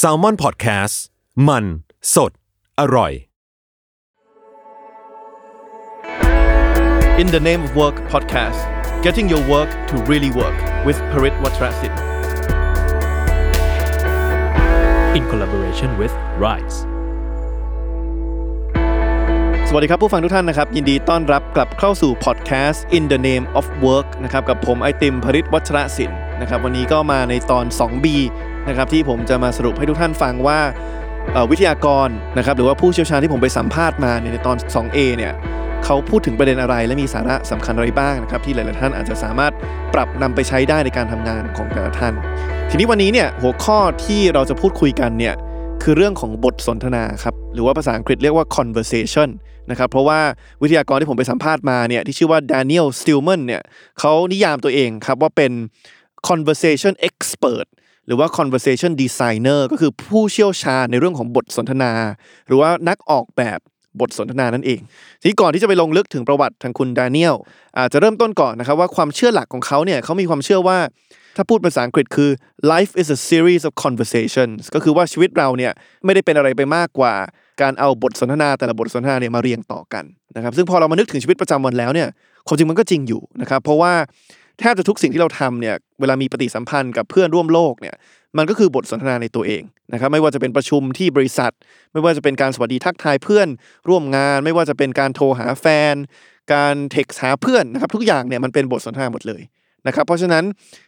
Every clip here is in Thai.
s a l ม o n PODCAST มัน สด อร่อย In the Name of Work podcast getting your work to really work with Parit Watrasit in collaboration with Rise สวัสดีครับผู้ฟังทุกท่านนะครับ ยินดีต้อนรับกลับเข้าสู่พอดแคสต์ In the Name of Work นะครับกับผมไอติมพริตวัชรศิลป์นะครับวันนี้ก็มาในตอน 2B นะครับที่ผมจะมาสรุปให้ทุกท่านฟังว่าวิทยากรนะครับหรือว่าผู้เชี่ยวชาญที่ผมไปสัมภาษณ์มาในตอน 2A เนี่ยเขาพูดถึงประเด็นอะไรและมีสาระสำคัญอะไรบ้างนะครับที่หลาย ๆ ท่านอาจจะสามารถปรับนำไปใช้ได้ในการทำงานของแต่ละท่าน ทีนี้วันนี้เนี่ยหัวข้อที่เราจะพูดคุยกันเนี่ยคือเรื่องของบทสนทนาครับหรือว่าภาษาอังกฤษเรียกว่า conversation นะครับเพราะว่าวิทยากรที่ผมไปสัมภาษณ์มาเนี่ยที่ชื่อว่า Daniel Stillman เนี่ยเขานิยามตัวเองครับว่าเป็น conversation expert หรือว่า conversation designer ก็คือผู้เชี่ยวชาญในเรื่องของบทสนทนา หรือว่านักออกแบบบทสนทนานั่นเอง ทีก่อนที่จะไปลงลึกถึงประวัติทางคุณดานิเอลอาจจะเริ่มต้นก่อนนะครับว่าความเชื่อหลักของเขาเนี่ยเขามีความเชื่อว่า ถ้าพูดภาษาอังกฤษคือ life is a series of conversations ก็คือว่าชีวิตเราเนี่ยไม่ได้เป็นอะไรไปมากกว่า การเอาบทสนทนาแต่ละบทสนทนาเนี่ยมาเรียงต่อกันนะครับ ซึ่งพอเรามานึกถึงชีวิตประจำวันแล้วเนี่ยความจริงมันก็จริงอยู่นะครับ เพราะว่า แทบจะทุกสิ่งที่เราทำเนี่ยเวลามีปฏิสัมพันธ์กับเพื่อนร่วมโลกเนี่ยมันก็คือบทสนทนาในตัวเองนะครับไม่ว่าจะเป็นประชุมที่บริษัท ไม่ว่าจะเป็นการสวัสดีทักทายเพื่อนร่วมงาน ไม่ว่าจะเป็นการโทรหาแฟน การเท็กซ์หาเพื่อนนะครับทุกอย่างเนี่ยมันเป็นบทสนทนาหมดเลยนะครับเพราะฉะนั้น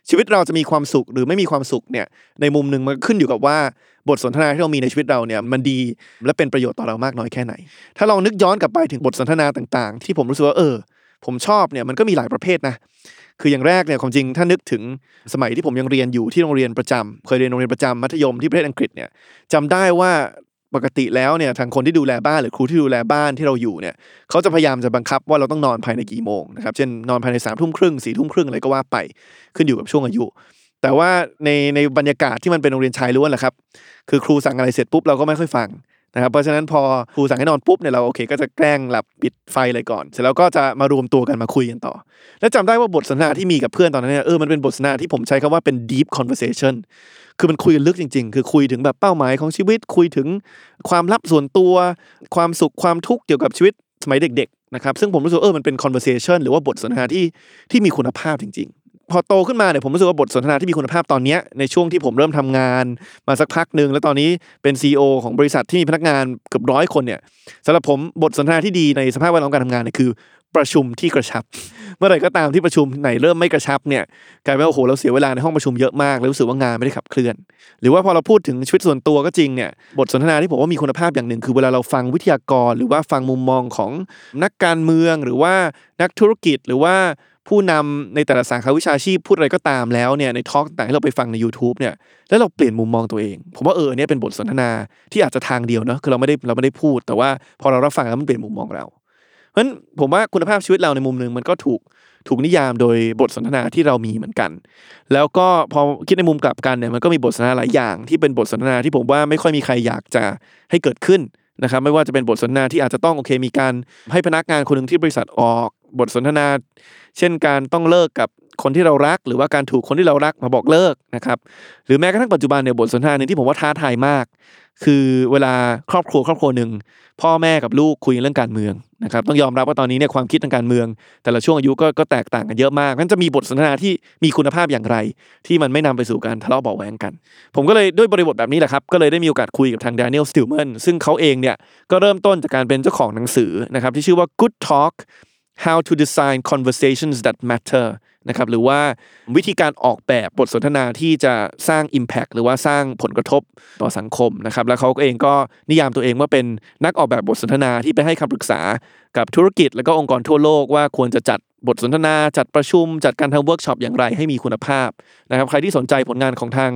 ชีวิตเราจะมีความสุขหรือไม่มีความสุขเนี่ยในมุมหนึ่งมันขึ้นอยู่กับว่าบทสนทนาที่เรามีในชีวิตเราเนี่ยมันดีและเป็นประโยชน์ต่อเรามากน้อยแค่ไหน ถ้าลองนึกย้อนกลับไปถึงบทสนทนาต่างๆ ที่ผมรู้สึกว่าเออ ผมชอบเนี่ยมันก็มีหลายประเภทนะ คืออย่างแรกเนี่ยความจริงถ้านึกถึงสมัยที่ผมยังเรียนอยู่ที่โรงเรียนประจำเคยเรียนโรงเรียนประจำมัธยมที่ประเทศอังกฤษเนี่ยจำได้ว่าปกติแล้วเนี่ยทางคนที่ดูแลบ้านหรือครูที่ดูแลบ้านที่เราอยู่เนี่ยเขาจะพยายามจะบังคับว่าเราต้องนอนภายในกี่โมงนะครับเช่นนอนภายในสามทุ่มครึ่งสี่ทุ่มครึ่งอะไรก็ว่าไปขึ้นอยู่กับช่วงอายุ แต่ว่าในในบรรยากาศที่มันเป็นโรงเรียนชายล้วนแหละครับคือครูสั่งอะไรเสร็จปุ๊บเราก็ไม่ค่อยฟัง นะครับเพราะฉะนั้นพอครูสั่งให้นอนปุ๊บเนี่ยเราโอเค ก็จะแกล้งหลับปิดไฟเลยก่อน เสร็จแล้วก็จะมารวมตัวกันมาคุยกันต่อ แล้วจำได้ว่าบทสนทนาที่มีกับเพื่อนตอนนั้นเนี่ยเออมันเป็นบทสนทนาที่ผมใช้คำว่าเป็น deep conversation คือมันคุยลึกจริง ๆ คือคุยถึงแบบเป้าหมายของชีวิตคุยถึงความลับส่วนตัว ความสุขความทุกข์เกี่ยวกับชีวิตสมัยเด็ก ๆ นะครับซึ่งผมรู้สึกว่าเออมันเป็น conversation หรือว่าบทสนทนาที่ที่มีคุณภาพจริง ๆ พอโตขึ้นมาเนี่ยผมรู้สึกว่าบทสนทนาที่มีคุณภาพตอนนี้ในช่วงที่ผมเริ่มทำงานมาสักพักหนึ่งแล้วตอนนี้เป็น CEO ของบริษัทที่มีพนักงานเกือบร้อยคนเนี่ยสำหรับผมบทสนทนาที่ดีในสภาพแวดล้อมการทำงานเนี่ยคือประชุมที่กระชับ เมื่อไหร่ก็ตามที่ประชุมไหนเริ่มไม่กระชับเนี่ยกลายเป็นว่าโอ้โหเราเสียเวลาในห้องประชุมเยอะมากแล้วรู้สึกว่างานไม่ได้ขับเคลื่อน หรือว่าพอเราพูดถึงชีวิตส่วนตัวก็จริงเนี่ยบทสนทนาที่ผมว่ามีคุณภาพอย่างหนึ่ง คือเวลาเราฟังวิทยากร หรือว่าฟังมุมมองของนักการเมือง หรือว่านักธุรกิจหรือว่า ผู้นำในแต่ละสาขาวิชาชีพพูดอะไรก็ตามแล้วเนี่ยในทอล์กต่างที่เราไปฟังใน YouTube เนี่ยแล้วเราเปลี่ยนมุมมองตัวเอง ผมว่าเออเนี่ยเป็นบทสนทนาที่อาจจะทางเดียวเนาะคือเราไม่ได้เราไม่ได้พูด แต่ว่าพอเรารับฟังแล้วมันเปลี่ยนมุมมองเราเพราะฉะนั้นผมว่าคุณภาพชีวิตเราในมุมหนึ่งมันก็ถูกถูกนิยามโดยบทสนทนาที่เรามีเหมือนกัน แล้วก็พอคิดในมุมกลับกันเนี่ยมันก็มีบทสนทนาหลายอย่างที่เป็นบทสนทนาที่ผมว่าไม่ค่อยมีใครอยากจะให้เกิดขึ้นนะครับไม่ว่าจะเป็นบทสนทนาที่อาจจะต้องโอเคมีการให้พนักงานคนหนึ่งที่บริษัทออก บทสนทนา เช่นการต้องเลิกกับคนที่เรารัก หรือว่าการถูกคนที่เรารักมาบอกเลิกนะครับ หรือแม้กระทั่งปัจจุบันเนี่ยบทสนทนาหนึ่งที่ผมว่าท้าทายมาก คือเวลาครอบครัวครอบครัวหนึ่งพ่อแม่กับลูกคุยเรื่องการเมืองนะครับ ต้องยอมรับว่าตอนนี้เนี่ยความคิดทางการเมือง แต่ละช่วงอายุก็ก็แตกต่างกันเยอะมากงั้นจะมีบทสนทนาที่มีคุณภาพอย่างไร ที่มันไม่นำไปสู่การทะเลาะเบาแวงกัน ผมก็เลยด้วยบริบทแบบนี้แหละครับก็เลยได้มีโอกาสคุยกับทาง Daniel Stillman ซึ่งเขาเองเนี่ยก็เริ่มต้นจากการเป็นเจ้าของหนังสือนะครับที่ชื่อว่า Good Talk How to Design Conversations That Matter นะครับหรือว่าวิธีการออกแบบบทสนทนาที่จะสร้าง Impact หรือว่าสร้างผลกระทบต่อสังคมนะครับแล้วเขาเองก็นิยามตัวเองว่าเป็นนักออกแบบบทสนทนาที่ไปให้คำปรึกษากับธุรกิจ และก็องค์กรทั่วโลกว่าควรจะจัดบทสนทนาจัดประชุม จัดการทำเวิร์กช็อปอย่างไรให้มีคุณภาพนะครับใครที่สนใจผลงานของทาง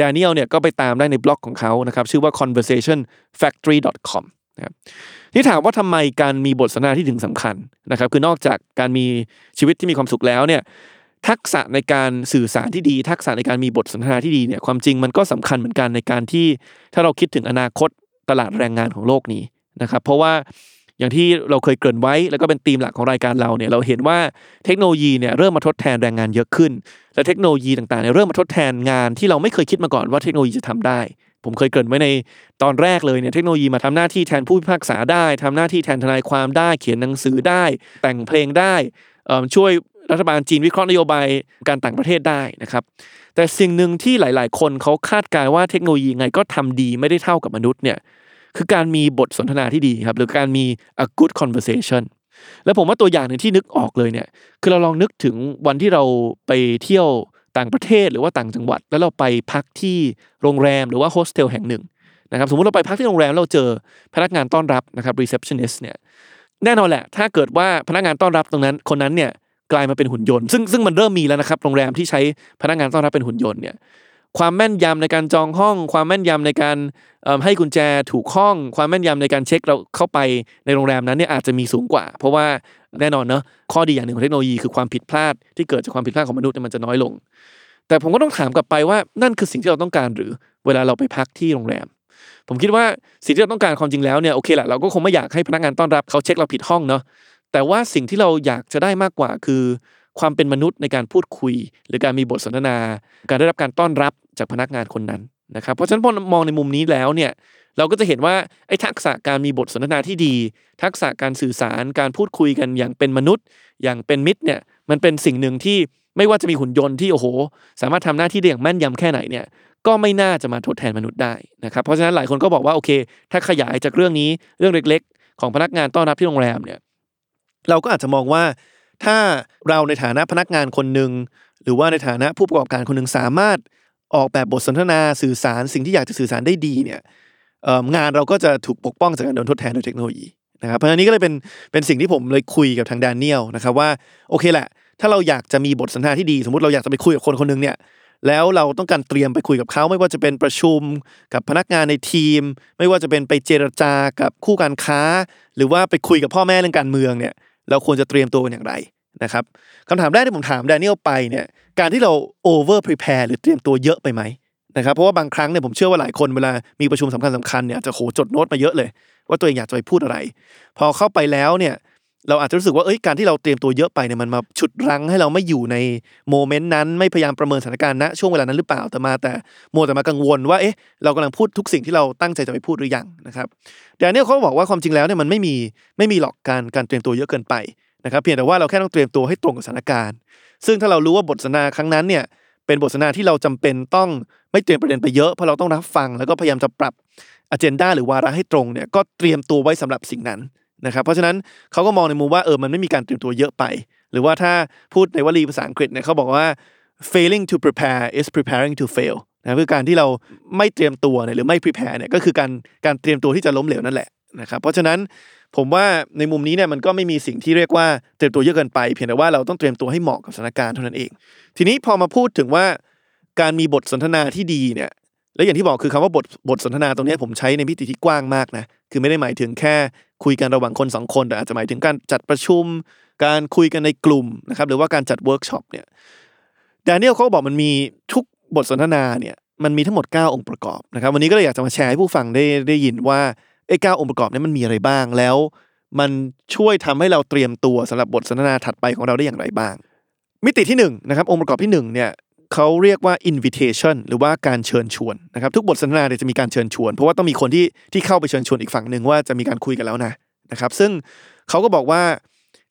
Daniel เนี่ยก็ไปตามได้ในบล็อกของเขานะครับชื่อว่า conversationfactory.com นะครับที่ถามว่าทำไมการมีบทสนทนาที่ถึงสำคัญนะครับ คือนอกจากการมีชีวิตที่มีความสุขแล้วเนี่ยทักษะในการสื่อสารที่ดี ทักษะในการมีบทสนทนาที่ดีเนี่ยความจริงมันก็สำคัญเหมือนกันในการที่ถ้าเราคิดถึงอนาคตตลาดแรงงานของโลกนี้นะครับ เพราะว่าอย่างที่เราเคยเกริ่นไว้แล้วก็เป็นธีมหลักของรายการเราเนี่ยเราเห็นว่าเทคโนโลยีเนี่ยเริ่มมาทดแทนแรงงานเยอะขึ้น และเทคโนโลยีต่างๆเนี่ยเริ่มมาทดแทนงานที่เราไม่เคยคิดมาก่อนว่าเทคโนโลยีจะทำได้ ผมเคยเกริ่นไว้ในตอนแรกเลยเนี่ยเทคโนโลยีมาทำหน้าที่แทนผู้พิพากษาได้ทำหน้าที่แทนทนายความได้ เขียนหนังสือได้ แต่งเพลงได้ช่วยรัฐบาลจีนวิเคราะห์นโยบายการต่างประเทศได้นะครับแต่สิ่งหนึ่งที่หลาย ๆ คนเขาคาดการณ์ว่าเทคโนโลยีไงก็ทำดีไม่ได้เท่ากับมนุษย์เนี่ยคือการมีบทสนทนาที่ดีครับหรือการมี a good conversation แล้วผมว่าตัวอย่างหนึ่งที่นึกออกเลยเนี่ยคือเราลองนึกถึงวันที่เราไปเที่ยว ต่างประเทศหรือว่าต่างจังหวัด แล้วเราไปพักที่โรงแรมหรือว่าโฮสเทลแห่งหนึ่งนะครับสมมติเราไปพักที่โรงแรมเราเจอพนักงานต้อนรับนะครับ receptionist เนี่ยแน่นอนแหละ ถ้าเกิดว่าพนักงานต้อนรับตรงนั้นคนนั้นเนี่ยกลายมาเป็นหุ่นยนต์ซึ่งซึ่งมันเริ่มมีแล้วนะครับโรงแรมที่ใช้พนักงานต้อนรับเป็นหุ่นยนต์เนี่ยความแม่นยำในการจองห้อง ความแม่นยำในการให้กุญแจถูกห้อง ความแม่นยำในการเช็คเราเข้าไปในโรงแรมนั้นเนี่ยอาจจะมีสูงกว่า เพราะว่า แน่นอนเนอะข้อดีอย่างหนึ่งของเทคโนโลยีคือความผิดพลาดที่เกิดจากความผิดพลาดของมนุษย์เนี่ยมันจะน้อยลง แต่ผมก็ต้องถามกลับไปว่านั่นคือสิ่งที่เราต้องการหรือเวลาเราไปพักที่โรงแรม ผมคิดว่าสิ่งที่เราต้องการความจริงแล้วเนี่ยโอเคแหละเราก็คงไม่อยากให้พนักงานต้อนรับเขาเช็คเราผิดห้องเนาะแต่ว่าสิ่งที่เราอยากจะได้มากกว่าคือ ความเป็นมนุษย์ในการพูดคุย หรือการมีบทสนทนา การได้รับการต้อนรับจากพนักงานคนนั้น นะครับเพราะฉะนั้นพอมองในมุมนี้แล้วเนี่ยเราก็จะเห็นว่าไอ้ทักษะการมีบทสนทนาที่ดี ทักษะการสื่อสารการพูดคุยกันอย่างเป็นมนุษย์ อย่างเป็นมิตรเนี่ยมันเป็นสิ่งหนึ่งที่ไม่ว่าจะมีหุ่นยนต์ที่โอ้โห สามารถทำหน้าที่ได้อย่างแม่นยำแค่ไหนเนี่ยก็ไม่น่าจะมาทดแทนมนุษย์ได้นะครับเพราะฉะนั้นหลายคนก็บอกว่าโอเค ถ้าขยายจากเรื่องนี้เรื่องเล็ก ๆ ของพนักงานต้อนรับที่โรงแรมเนี่ยเราก็อาจจะมองว่าถ้าเราในฐานะพนักงานคนหนึ่งหรือว่าในฐานะผู้ประกอบการคนหนึ่งสามารถ ออกแบบบทสนทนาสื่อสารสิ่งที่อยากจะสื่อสารได้ดีเนี่ยงานเราก็จะถูกปกป้องจากการโดนทดแทนโดยเทคโนโลยีนะครับเพราะฉะนั้นนี้ก็เลยเป็นเป็นสิ่งที่ผมเลยคุยกับทางแดเนียลนะครับว่าโอเคแหละ ถ้าเราอยากจะมีบทสนทนาที่ดี สมมติเราอยากจะไปคุยกับคนคนหนึ่งเนี่ยแล้วเราต้องการเตรียมไปคุยกับเขาไม่ว่าจะเป็นประชุมกับพนักงานในทีม ไม่ว่าจะเป็นไปเจรจากับคู่การค้า หรือว่าไปคุยกับพ่อแม่เรื่องการเมืองเนี่ยเราควรจะเตรียมตัวกันอย่างไร นะครับคำถามแรกที่ผมถามแดเนียลไปเนี่ยการที่เรา over prepare หรือเตรียมตัวเยอะไปไหมนะครับเพราะว่าบางครั้งเนี่ยผมเชื่อว่าหลายคนเวลามีประชุมสำคัญสคัญเนี่ยจะโหจดโน้ตมาเยอะเลย ว่าตัวเองอยากจะไปพูดอะไร พอเข้าไปแล้วเนี่ยเราอาจจะรู้สึกว่าเอ้ยการที่เราเตรียมตัวเยอะไปเนี่ยมันมาฉุดรั้งให้เราไม่อยู่ในโมเมนต์นั้นไม่พยายามประเมินสถานการณ์ณช่วงเวลานั้นหรือเปล่าแต่มาแต่มัวแต่มากังวลว่าเอ๊ะเรากำลังพูดทุกสิ่งที่เราตั้งใจจะไปพูดหรือยังนะครับแดเนียลเขาบอกว่าความจริงแล้วเนี่ยมันไม่มีไม่มีหรอกการการเตรียมตัวเยอะเกินไป นะครับเพียงแต่ว่าเราแค่ต้องเตรียมตัวให้ตรงกับสถานการณ์ ซึ่งถ้าเรารู้ว่าบทสนทนาครั้งนั้นเนี่ยเป็นบทสนทนาที่เราจำเป็นต้องไม่เตรียมประเด็นไปเยอะเพราะเราต้องรับฟังแล้วก็พยายามจะปรับอเจนดาหรือวาระให้ตรงเนี่ยก็เตรียมตัวไว้สำหรับสิ่งนั้นนะครับเพราะฉะนั้นเขาก็มองในมุมว่าเออมันไม่มีการเตรียมตัวเยอะไป หรือว่าถ้าพูดในวลีภาษาอังกฤษเนี่ยเขาบอกว่า failing to prepare is preparing to fail นะคือการที่เราไม่เตรียมตัวเนี่ยหรือไม่ prepare เนี่ยก็คือการการเตรียมตัวที่จะล้มเหลวนั่นแหละนะครับเพราะฉะนั้น ผมว่าในมุมนี้เนี่ยมันก็ไม่มีสิ่งที่เรียกว่าเตรียมตัวเยอะเกินไป เพียงแต่ว่าเราต้องเตรียมตัวให้เหมาะกับสถานการณ์เท่านั้นเอง ทีนี้พอมาพูดถึงว่าการมีบทสนทนาที่ดีเนี่ยและอย่างที่บอกคือคำว่าบทบทสนทนาตรงนี้ผมใช้ในมิติที่กว้างมากนะคือไม่ได้หมายถึงแค่คุยกันระหว่างคนสองคนแต่อาจจะหมายถึงการจัดประชุม การคุยกันในกลุ่มนะครับหรือว่าการจัดเวิร์กช็อปเนี่ย Daniel เขาบอกมันมีทุกบทสนทนาเนี่ยมันมีทั้งหมด 9 องค์ประกอบนะครับวันนี้ก็เลยอยากจะมาแชร์ให้ผู้ฟังได้ได้ยินว่า ไอ้เก้าองค์ประกอบนี้มันมีอะไรบ้างแล้ว มันช่วยทำให้เราเตรียมตัวสำหรับบทสนทนาถัดไปของเราได้อย่างไรบ้าง มิติที่หนึ่งนะครับองค์ประกอบที่หนึ่งเนี่ยเขาเรียกว่า invitation หรือว่าการเชิญชวนนะครับทุกบทสนทนาเนี่ยจะมีการเชิญชวน เพราะว่าต้องมีคนที่ที่เข้าไปเชิญชวนอีกฝั่งหนึ่งว่าจะมีการคุยกันแล้วนะนะครับ ซึ่งเขาก็บอกว่า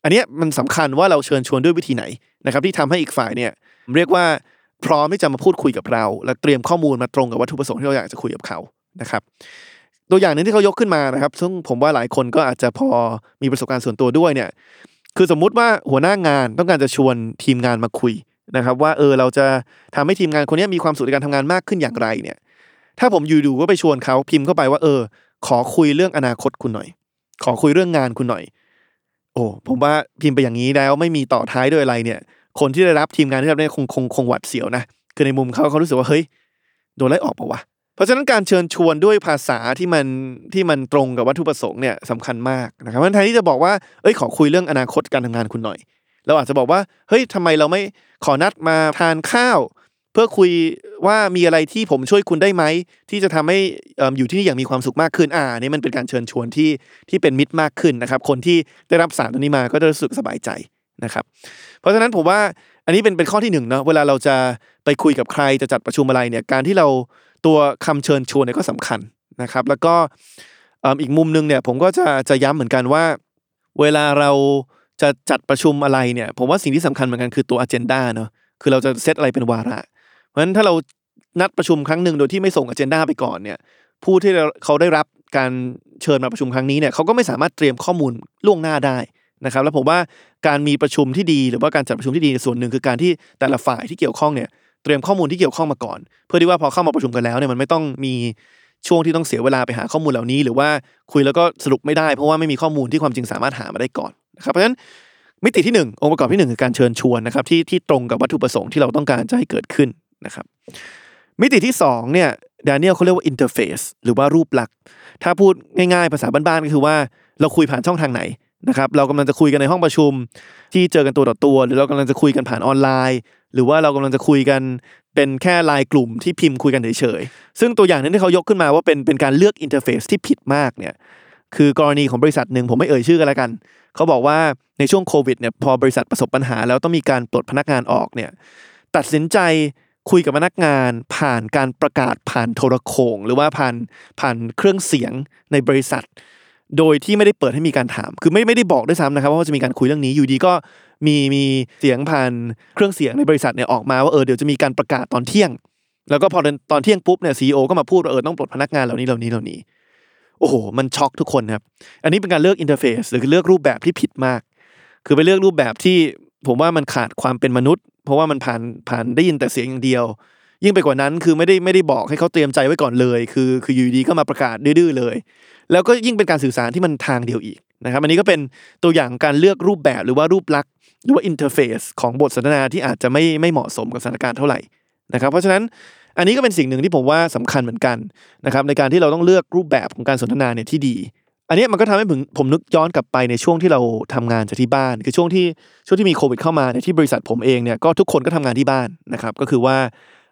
อันนี้มันสำคัญว่าเราเชิญชวนด้วยวิธีไหนนะครับที่ทำให้อีกฝ่ายเนี่ยเรียกว่าพร้อมที่จะมาพูดคุยกับเรา และเตรียมข้อมูลมาตรงกับวัตถุประสงค์ที่เราอยากจะคุยกับเขานะครับ ตัวอย่างหนึ่งที่เขายกขึ้นมานะครับ ซึ่งผมว่าหลายคนก็อาจจะพอมีประสบการณ์ส่วนตัวด้วยเนี่ย คือสมมุติว่าหัวหน้างานต้องการจะชวนทีมงานมาคุยนะครับ ว่าเออเราจะทำให้ทีมงานคนนี้มีความสุขในการทำงานมากขึ้นอย่างไรเนี่ย ถ้าผมอยู่ดูก็ไปชวนเขาพิมพ์เข้าไปว่าเออ ขอคุยเรื่องอนาคตคุณหน่อย ขอคุยเรื่องงานคุณหน่อย โอ้ผมว่าพิมพ์ไปอย่างนี้แล้วไม่มีต่อท้ายด้วยอะไรเนี่ย คนที่ได้รับทีมงานที่ได้รับคงคงคงหวัดเสียวนะคือในมุมเขาเขารู้สึกว่าเฮ้ยโดนไล่ออกปะวะ ราะฉะนั้นการเชิญชวนด้วยภาษาที่มันที่มันตรงกับวัตถุประสงค์เนี่ยสำคัญมากนะครับเพราะแทนที่จะบอกว่าเอ้ยขอคุยเรื่องอนาคตการทำงานคุณหน่อย เราอาจจะบอกว่าเฮ้ยทำไมเราไม่ขอนัดมาทานข้าว เพื่อคุยว่ามีอะไรที่ผมช่วยคุณได้ไหมที่จะทำให้อยู่ที่นี่อย่างมีความสุขมากขึ้นอ่านี่มันเป็นการเชิญชวนที่ที่เป็นมิตรมากขึ้นนะครับ คนที่ได้รับสารตัวนี้มาก็จะรู้สึกสบายใจนะครับ เพราะฉะนั้นผมว่าอันนี้เป็นเป็นข้อที่หนึ่งเนาะเวลาเราจะไปคุยกับใครจะจัดประชุมอะไรเนี่ยการที่เรา ตัวคำเชิญชวนเนี่ยก็สำคัญนะครับ แล้วก็อีกมุมหนึงเนี่ยผมก็จะจะย้ำเหมือนกันว่า เวลาเราจะจัดประชุมอะไรเนี่ย ผมว่าสิ่งที่สำคัญเหมือนกันคือตัว agenda เนาะคือเราจะเซตอะไรเป็นวาระ เพราะฉะนั้นถ้าเรานัดประชุมครั้งหนึ่งโดยที่ไม่ส่ง agenda ไปก่อนเนี่ย ผู้ที่เขาได้รับการเชิญมาประชุมครั้งนี้เนี่ยเขาก็ไม่สามารถเตรียมข้อมูลล่วงหน้าได้นะครับ แล้วผมว่าการมีประชุมที่ดีหรือว่าการจัดประชุมที่ดีส่วนหนึ่งคือการที่แต่ละฝ่ายที่เกี่ยวข้องเนี่ย เตรียมข้อมูลที่เกี่ยวข้องมาก่อน เพื่อที่ว่าพอเข้ามาประชุมกันแล้วเนี่ยมันไม่ต้องมีช่วงที่ต้องเสียเวลาไปหาข้อมูลเหล่านี้ หรือว่าคุยแล้วก็สรุปไม่ได้ เพราะว่าไม่มีข้อมูลที่ความจริงสามารถหามาได้ก่อนนะครับเพราะฉะนั้นมิติที่หนึ่งองค์ประกอบที่หนึ่งคือการเชิญชวนนะครับที่ที่ตรงกับวัตถุประสงค์ที่เราต้องการจะให้เกิดขึ้นนะครับมิติที่สองเนี่ยดานิเอลเขาเรียกว่าอินเทอร์เฟซหรือว่ารูปลักษณ์ ถ้าพูดง่ายๆ ภาษาบ้านๆก็คือว่าเราคุยผ่านช่องทางไหนนะครับเรากำลังจะคุยกันในห้องประชุม ที่เจอกันตัวต่อตัว หรือเรากำลังจะคุยกันผ่านออนไลน์ หรือว่าเรากำลังจะคุยกันเป็นแค่ลน์กลุ่มที่พิมพ์คุยกันเฉยๆ ซึ่งตัวอย่างนั้นที่เขายกขึ้นมาว่าเป็นเป็นการเลือกอินเทอร์เฟซที่ผิดมากเนี่ย คือกรณีของบริษัทหนึ่งผมไม่เอ่ยชื่อกันแล้วกัน เขาบอกว่าในช่วงโควิดเนี่ยพอบริษัทประสบปัญหา แล้วต้องมีการปลดพนักงานออกเนี่ย ตัดสินใจคุยกับพนักงานผ่านการประกาศผ่านโทรโขงหรือว่าผ่านผ่านเครื่องเสียงในบริษัท โดยที่ไม่ได้เปิดให้มีการถาม คือไม่ไม่ได้บอกด้วยซ้ำนะครับว่าจะมีการคุยเรื่องนี้อยู่ดีก็มีมีเสียงผ่านเครื่องเสียงในบริษัทเนี่ยออกมาว่าเออเดี๋ยวจะมีการประกาศตอนเที่ยง แล้วก็พอตอนเที่ยงปุ๊บเนี่ยซีอก็มาพูดว่าเออต้องปลดพนักงานเหล่านี้เหล่านี้เหล่านี้ โอ้โห มันช็อกทุกคนครับ อันนี้เป็นการเลือกอินเทอร์เฟซหรือเลือกรูปแบบที่ผิดมาก คือไปเลือกรูปแบบที่ผมว่ามันขาดความเป็นมนุษย์ เพราะว่ามันผ่านผ่านได้ยินแต่เสียงอย่างเดียว ยิ่งไปกว่านั้นคือไม่ได้ไม่ได้บอกให้เขาเตรียมใจไว้ก่อนเลย คือคืออยู่ดีก็มาประกาศดื้อเลย แล้วก็ยิ่งเป็นการสื่อสารที่มันทางเดียวอีกนะครับอันนี้ก็เป็นตัวอย่างการเลือกรูปแบบหรือว่ารูปลักษณ์หรือว่า interface ของบทสนทนาที่อาจจะไม่ไม่เหมาะสมกับสถานการณ์เท่าไหร่นะครับเพราะฉะนั้นอันนี้ก็เป็นสิ่งหนึ่งที่ผมว่าสำคัญเหมือนกันนะครับในการที่เราต้องเลือกรูปแบบของการสนทนาเนี่ยที่ดี อันนี้มันก็ทำให้ผมผมนึกย้อนกลับไปในช่วงที่เราทำงานจากที่บ้าน คือช่วงที่ช่วงที่มีโควิดเข้ามาเนี่ยที่บริษัทผมเองเนี่ยก็ทุกคนก็ทำงานที่บ้านนะครับก็คือว่า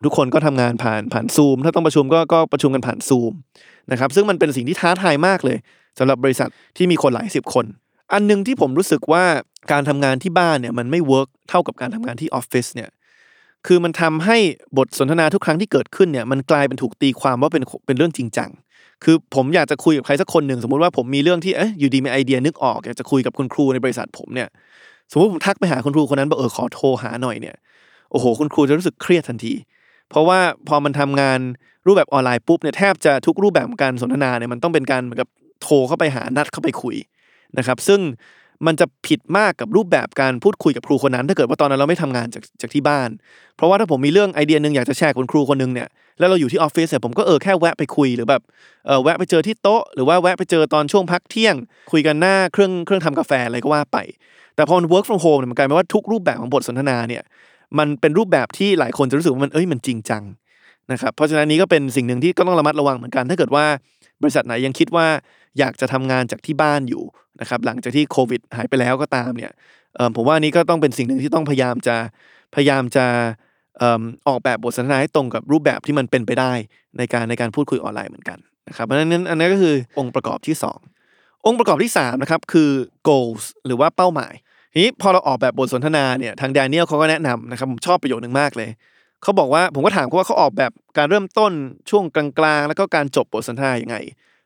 ทุกคนก็ทำงานผ่านผ่านซูมถ้าต้องประชุมก็ก็ประชุมกันผ่านซูมนะครับซึ่งมันเป็นสิ่งที่ท้าทายมากเลยสำหรับบริษัทที่มีคนหลายสิบคน อันหนึ่งที่ผมรู้สึกว่าการทำงานที่บ้านเนี่ยมันไม่ work เท่ากับการทำงานที่ออฟฟิศเนี่ยคือมันทำให้บทสนทนาทุกครั้งที่เกิดขึ้นเนี่ยมันกลายเป็นถูกตีความว่าเป็นเป็นเรื่องจริงจังคือผมอยากจะคุยกับใครสักคนหนึ่งสมมติว่าผมมีเรื่องที่เอ๊ะอยู่ดีมีไอเดียนึกออกอยากจะคุยกับคุณครูในบริษัทผมเนี่ยสมมติผมทักไปหาคุณครูคนนั้นบอกเออขอโทรหาหน่อยเนี่ยโอ้โหคุณครูจะรู้สึกเครียดทันที เพราะว่าพอมันทำงานรูปแบบออนไลน์ปุ๊บเนี่ยแทบจะทุกรูปแบบการสนทนาเนี่ยมันต้องเป็นการเหมือนกับโทรเข้าไปหานัดเข้าไปคุยนะครับ ซึ่งมันจะผิดมากกับรูปแบบการพูดคุยกับครูคนนั้น ถ้าเกิดว่าตอนนั้นเราไม่ทำงานจากจากที่บ้าน เพราะว่าถ้าผมมีเรื่องไอเดียหนึ่งอยากจะแชร์กับครูคนหนึงเนี่ยแล้วเราอยู่ที่ออฟฟิศเนี่ยผมก็เออแค่แวะไปคุยหรือแบบเออแวะไปเจอที่โต๊ะ หรือว่าแวะไปเจอตอนช่วงพักเที่ยง คุยกันหน้าเครื่องเครื่องทำกาแฟอะไรก็ว่าไป แต่พอมัน work from home เนี่ยมันกลายเป็นว่าทุกรูปแบบของบทสนทนาเนี่ย มันเป็นรูปแบบที่หลายคนจะรู้สึกว่ามันเอ้ยมันจริงจังนะครับเพราะฉะนั้นนี้ก็เป็นสิ่งหนึ่งที่ก็ต้องระมัดระวังเหมือนกัน ถ้าเกิดว่าบริษัทไหนยังคิดว่าอยากจะทำงานจากที่บ้านอยู่นะครับหลังจากที่โควิดหายไปแล้วก็ตามเนี่ยผมว่านี่ก็ต้องเป็นสิ่งหนึ่งที่ต้องพยายามจะพยายามจะออกแบบบทสนทนาให้ตรงกับรูปแบบที่มันเป็นไปได้ในการในการพูดคุยออนไลน์เหมือนกันนะครับเพราะฉะนั้นอันนั้นก็คือองค์ประกอบที่สององค์ประกอบที่3นะครับคือ goals หรือว่าเป้าหมาย ทีนี้พอเราออกแบบบทสนทนาเนี่ยทางแดเนียลเขาก็แนะนำนะครับผมชอบประโยคนึงมากเลยเขาบอกว่าผมก็ถามเขาว่าเขาออกแบบการเริ่มต้นช่วงกลางๆ แล้วก็การจบบทสนทนาอย่างไง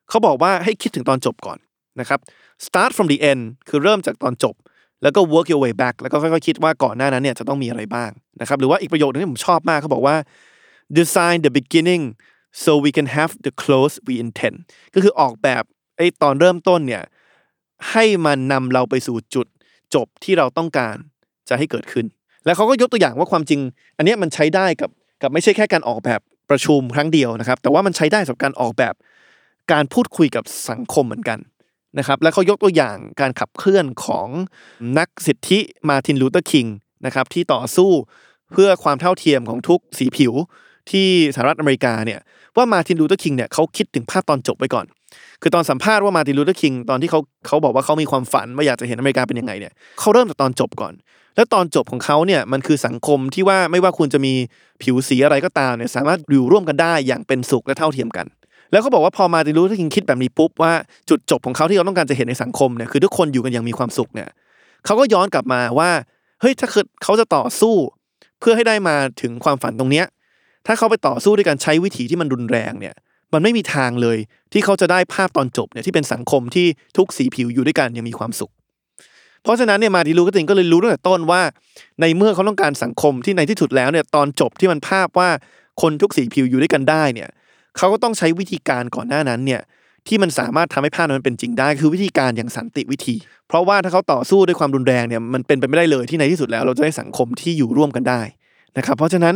เขาบอกว่าให้คิดถึงตอนจบก่อนนะครับ start from the end คือเริ่มจากตอนจบ แล้วก็ work your way back แล้วก็ค่อยๆคิดว่าก่อนหน้านั้นเนี่ยจะต้องมีอะไรบ้างนะครับหรือว่าอีกประโยคนึงที่ผมชอบมากเขาบอกว่า design the beginning so we can have the close we intend ก็คือออกแบบไอ้ตอนเริ่มต้นเนี่ยให้มันนำเราไปสู่จุด จบที่เราต้องการจะให้เกิดขึ้น แล้วเขาก็ยกตัวอย่างว่าความจริง อันนี้มันใช้ได้กับกับไม่ใช่แค่การออกแบบประชุมครั้งเดียวนะครับ แต่ว่ามันใช้ได้สำหรับการออกแบบการพูดคุยกับสังคมเหมือนกันนะครับ แล้วเขายกตัวอย่างการขับเคลื่อนของนักสิทธิมาร์ตินลูเทอร์คิงนะครับที่ต่อสู้เพื่อความเท่าเทียมของทุกสีผิวที่สหรัฐอเมริกาเนี่ยว่ามาร์ตินลูเทอร์คิงเนี่ยเขาคิดถึงภาพตอนจบไว้ก่อน คือตอนสัมภาษณ์ว่ามาร์ตินลูเทอร์คิงตอนที่เขาเขาบอกว่าเขามีความฝันว่าอยากจะเห็นอเมริกาเป็นยังไงเนี่ยเขาเริ่มจากตอนจบก่อน แล้วตอนจบของเขาเนี่ยมันคือสังคมที่ว่าไม่ว่าคุณจะมีผิวสีอะไรก็ตามเนี่ยสามารถอยู่ร่วมกันได้อย่างเป็นสุขและเท่าเทียมกัน แล้วเขาบอกว่าพอมาร์ตินลูเทอร์คิงคิดแบบนี้ปุ๊บว่าจุดจบของเขาที่เขาต้องการจะเห็นในสังคมเนี่ยคือทุกคนอยู่กันอย่างมีความสุขเนี่ยเขาก็ย้อนกลับมาว่าเฮ้ยถ้าเกิดเขาจะต่อสู้ เพื่อให้ได้มาถึงความฝันตรงเนี้ยถ้าเขาไปต่อสู้ด้วยการใช้วิธีที่มันรุนแรงเนี่ย มันไม่มีทางเลย ที่เขาจะได้ภาพตอนจบเนี่ยที่เป็นสังคมที่ทุกสีผิวอยู่ด้วยกันอย่างมีความสุข เพราะฉะนั้นเนี่ยมาร์ตินลูเทอร์คิงก็เลยรู้ตั้งแต่ต้นว่า ในเมื่อเขาต้องการสังคมที่ในที่สุดแล้วเนี่ยตอนจบที่มันภาพว่าคนทุกสีผิวอยู่ด้วยกันได้เนี่ยเขาก็ต้องใช้วิธีการก่อนหน้านั้นเนี่ยที่มันสามารถทำให้ภาพนั้นมันเป็นจริงได้ คือวิธีการอย่างสันติวิธี เพราะว่าถ้าเขาต่อสู้ด้วยความรุนแรงเนี่ยมันเป็นไปไม่ได้เลยที่ในที่สุดแล้วเราจะได้สังคมที่อยู่ร่วมกันได้นะครับเพราะฉะนั้น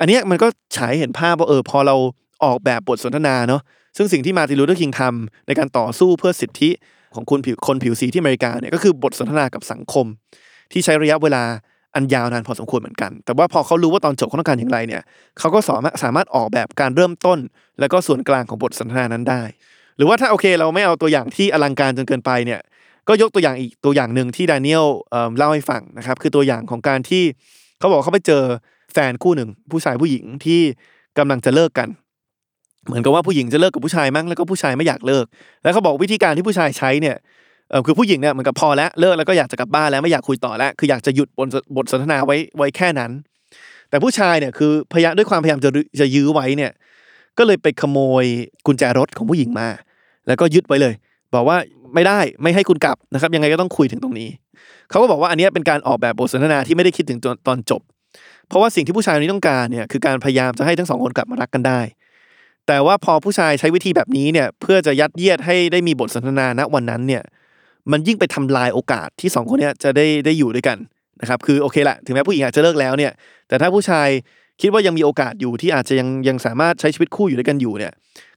อันนี้มันก็ฉายเห็นภาพว่าเออพอเรา ออกแบบบทสนทนาเนาะซึ่งสิ่งที่มาร์ตินลูเทอร์คิงทำในการต่อสู้เพื่อสิทธิของคนผิวคนผิวสีที่อเมริกาเนี่ยก็คือบทสนทนากับสังคม ที่ใช้ระยะเวลาอันยาวนานพอสมควรเหมือนกัน แต่ว่าพอเขารู้ว่าตอนจบเขาต้องการอย่างไรเนี่ยเขาก็สามารถสามารถออกแบบการเริ่มต้น แล้วก็ส่วนกลางของบทสนทนานั้นได้ หรือว่าถ้าโอเคเราไม่เอาตัวอย่างที่อลังการจนเกินไปเนี่ยก็ยกตัวอย่างอีกตัวอย่างหนึ่งที่ดานิเอลเอ่อเล่าให้ฟังนะครับคือตัวอย่างของการที่เขาบอกเขาไปเจอแฟนคู่หนึ่งผู้ชายผู้หญิงที่กำลังจะเลิกกัน เหมือนกับว่าผู้หญิงจะเลิกกับผู้ชายมั้งแล้วก็ผู้ชายไม่อยากเลิก แล้วเขาบอกวิธีการที่ผู้ชายใช้เนี่ยเออคือผู้หญิงเนี่ยเหมือนกับพอแล้วเลิกแล้วก็อยากจะกลับบ้านแล้วไม่อยากคุยต่อแล้ว คืออยากจะหยุดบทบทสนทนาไว้ไว้แค่นั้น แต่ผู้ชายเนี่ยคือพยายามด้วยความพยายามจะจะยื้อไว้เนี่ย ก็เลยไปขโมยกุญแจรถของผู้หญิงมา แล้วก็ยึดไว้เลย บอกว่าไม่ได้ไม่ให้คุณกลับนะครับ ยังไงก็ต้องคุยถึงตรงนี้เขาก็บอกว่าอันนี้เป็นการออกแบบบทสนทนาที่ไม่ได้คิดถึงตอนจบ เพราะว่าสิ่งที่ผู้ชายคนนี้ต้องการเนี่ยคือการพยายามจะให้ทั้งสองคนกลับมารักกันได้ แต่ว่าพอผู้ชายใช้วิธีแบบนี้เนี่ยเพื่อจะยัดเยียดให้ได้มีบทสนทนาณวันนั้นเนี่ยมันยิ่งไปทำลายโอกาสที่สองคนเนี้ยจะได้ได้อยู่ด้วยกันนะครับคือโอเคแหละถึงแม้ผู้หญิงอาจจะเลิกแล้วเนี่ยแต่ถ้าผู้ชายคิดว่ายังมีโอกาสอยู่ที่อาจจะยังยังสามารถใช้ชีวิตคู่อยู่ด้วยกันอยู่เนี่ย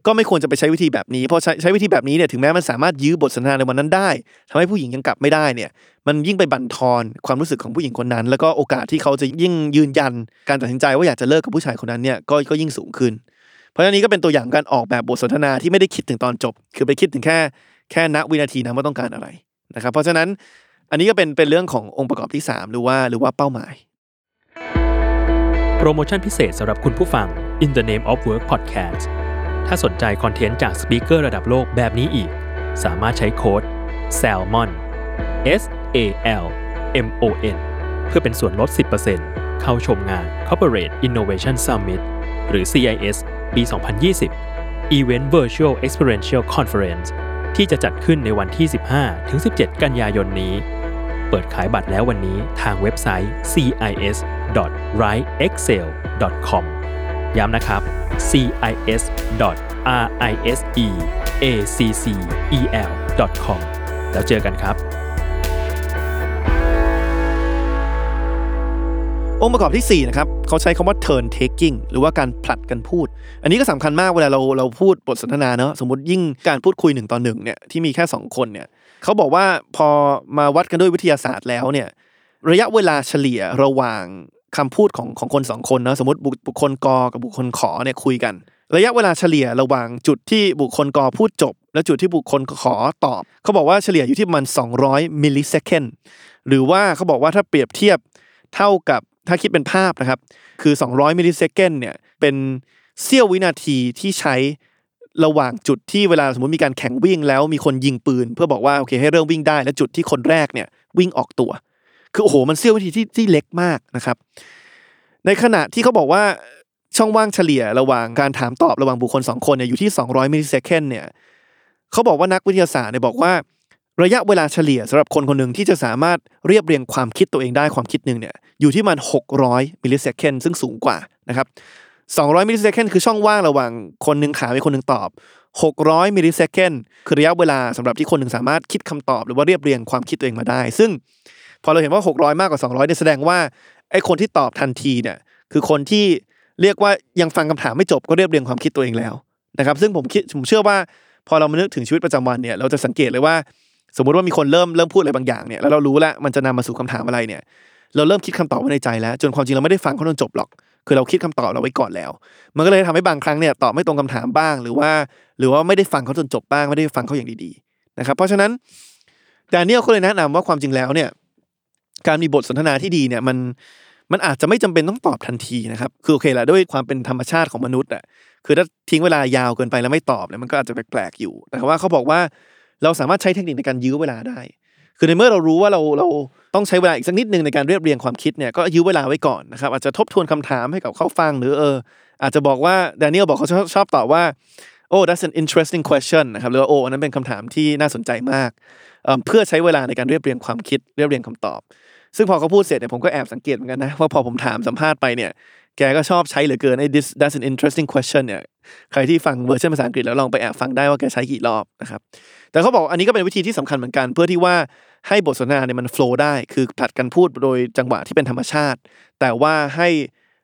ก็ไม่ควรจะไปใช้วิธีแบบนี้เพราะใช้ใช้วิธีแบบนี้เนี่ยถึงแม้มันสามารถยื้อบทสนทนาในวันนั้นได้ทำให้ผู้หญิงยังกลับไม่ได้เนี่ยมันยิ่งไปบั่นทอนความรู้สึกของผู้หญิงคนนั้น แล้วก็โอกาสที่เขาจะยิ่งยืนยันการตัดสินใจว่าอยากจะเลิกกับผู้ชายคนนั้นเนี่ยก็ก็ยิ่งสูงขึ้น เพราะฉะนี้ก็เป็นตัวอย่างการออกแบบบทสนทนาที่ไม่ได้คิดถึงตอนจบ คือไปคิดถึงแค่แค่ณวินาทีนั้นว่าต้องการอะไรนะครับ เพราะฉะนั้นอันนี้ก็เป็นเป็นเรื่องขององค์ประกอบที่ 3 หรือว่าหรือว่าเป้าหมาย โปรโมชั่นพิเศษสำหรับคุณผู้ฟัง In the Name of Work Podcast ถ้าสนใจคอนเทนต์จากสปีกเกอร์ระดับโลกแบบนี้อีก สามารถใช้โค้ด SALMON S A L M O N เพื่อเป็นส่วนลด 10%เข้าชมงาน Corporate Innovation Summit หรือ CIS ปี 2020 Event Virtual Experiential Conference ที่จะจัดขึ้นในวันที่ 15-17 กันยายนนี้ เปิดขายบัตรแล้ววันนี้ทางเว็บไซต์ cis.writeexcel.com ย้ำนะครับ cis.riseacel.com แล้วเจอกันครับ องค์ประกอบที่ 4 นะครับเขาใช้คำว่า turn taking หรือว่าการผลัดกันพูด อันนี้ก็สำคัญมากเวลาเราเราพูดบทสนทนาเนอะสมมติยิ่งการพูดคุยหนึ่งต่อหนึ่งเนี่ยที่มีแค่ 2 คนเนี่ยเขาบอกว่าพอมาวัดกันด้วยวิทยาศาสตร์แล้วเนี่ยระยะเวลาเฉลี่ยระหว่างคำพูดของของคนสองคนเนอะสมมติบุบุคคลกอกับบุคคลขอเนี่ยคุยกัน ระยะเวลาเฉลี่ยระหว่างจุดที่บุคคลกอพูดจบ และจุดที่บุคคลขอตอบ เขาบอกว่าเฉลี่ยอยู่ที่ประมัน200มิลลิเซคันหรือว่าเขาบอกว่าถ้าเปรียบเทียบเท่ากับ ถ้าคิดเป็นภาพนะครับ คือ 200มิลลิเซคันเนี่ยเป็นเสี้ยววินาทีที่ใช้ระหว่างจุดที่เวลาสมมติมีการแข่งวิ่งแล้วมีคนยิงปืน เพื่อบอกว่าโอเคให้เริ่มวิ่งได้ และจุดที่คนแรกเนี่ยวิ่งออกตัว คือโอ้โหมันเสี้ยววินาทีที่ที่เล็กมากนะครับ ในขณะที่เขาบอกว่าช่องว่างเฉลี่ยระหว่างการถามตอบระหว่างบุคคลสองคนเนี่ยอยู่ที่ 200มิลลิเซคันเนี่ยเขาบอกว่านักวิทยาศาสตร์เนี่ยบอกว่า ระยะเวลาเฉลี่ยสำหรับคนคนหนึ่งที่จะสามารถเรียบเรียงความคิดตัวเองได้ความคิดหนึ่งเนี่ยอยู่ที่มัน 600 millisecond ซึ่งสูงกว่านะครับ 200 millisecond คือช่องว่างระหว่างคนหนึ่งถามอีกคนหนึ่งตอบ 600 millisecond คือระยะเวลาสำหรับที่คนหนึ่งสามารถคิดคำตอบหรือว่าเรียบเรียงความคิดตัวเองมาได้ ซึ่งพอเราเห็นว่า 600 มากกว่า 200เนี่ยแสดงว่าไอ้คนที่ตอบทันทีเนี่ยคือคนที่เรียกว่ายังฟังคำถามไม่จบก็เรียบเรียงความคิดตัวเองแล้วนะครับ ซึ่งผมคิดผมเชื่อว่า พอเรามานึกถึงชีวิตประจำวันเนี่ยเราจะสังเกตเลยว่า สมมุติว่ามีคนเริ่มเริ่มพูดอะไรบางอย่างเนี่ยแล้วเรารู้แล้วมันจะนำมาสู่คำถามอะไรเนี่ย เราเริ่มคิดคำตอบไว้ในใจแล้ว จนความจริงเราไม่ได้ฟังเขาจนจบหรอก คือเราคิดคำตอบเราไว้ก่อนแล้ว มันก็เลยทำให้บางครั้งเนี่ยตอบไม่ตรงคำถามบ้าง หรือว่า หรือว่าไม่ได้ฟังเขาจนจบบ้างไม่ได้ฟังเขาอย่างดีๆนะครับ เพราะฉะนั้นดานิเอลเขาเลยแนะนำว่าความจริงแล้วเนี่ย การมีบทสนทนาที่ดีเนี่ยมันมันอาจจะไม่จำเป็นต้องตอบทันทีนะครับ คือโอเคแหละด้วยความเป็นธรรมชาติของมนุษย์อะ คือถ้าทิ้งเวลายาวเกินไปแล้วไม่ตอบเนี่ยมันก็อาจจะแปลกๆอยู่ แต่ว่าเขาบอกว่า เราสามารถใช้เทคนิคในการยื้อเวลาได้ คือในเมื่อเรารู้ว่าเราเราต้องใช้เวลาอีกสักนิดนึงในการเรียบเรียงความคิดเนี่ยก็ยื้อเวลาไว้ก่อนนะครับอาจจะทบทวนคำถามให้กับเขาฟังหรือเอออาจจะบอกว่าแดเนียลบอกเขาชอบชอบตอบว่าโอ้ that's an interesting question นะครับหรือว่าโอ้อันนั้นเป็นคำถามที่น่าสนใจมากเอ่อเพื่อใช้เวลาในการเรียบเรียงความคิดเรียบเรียงคำตอบ ซึ่งพอเขาพูดเสร็จเนี่ยผมก็แอบสังเกตเหมือนกันนะว่าพอผมถามสัมภาษณ์ไปเนี่ย แกก็ชอบใช้เหลือเกินไอ้ this that's an interesting question เนี่ยใครที่ฟังเวอร์ชันภาษาอังกฤษแล้วลองไปแอบฟังได้ว่าแกใช้กี่รอบนะครับแต่เขาบอกอันนี้ก็เป็นวิธีที่สำคัญเหมือนกัน เพื่อที่ว่าให้บทสนทนาเนี่ยมัน flow ได้คือผลัดกันพูดโดยจังหวะที่เป็นธรรมชาติ แต่ว่าให้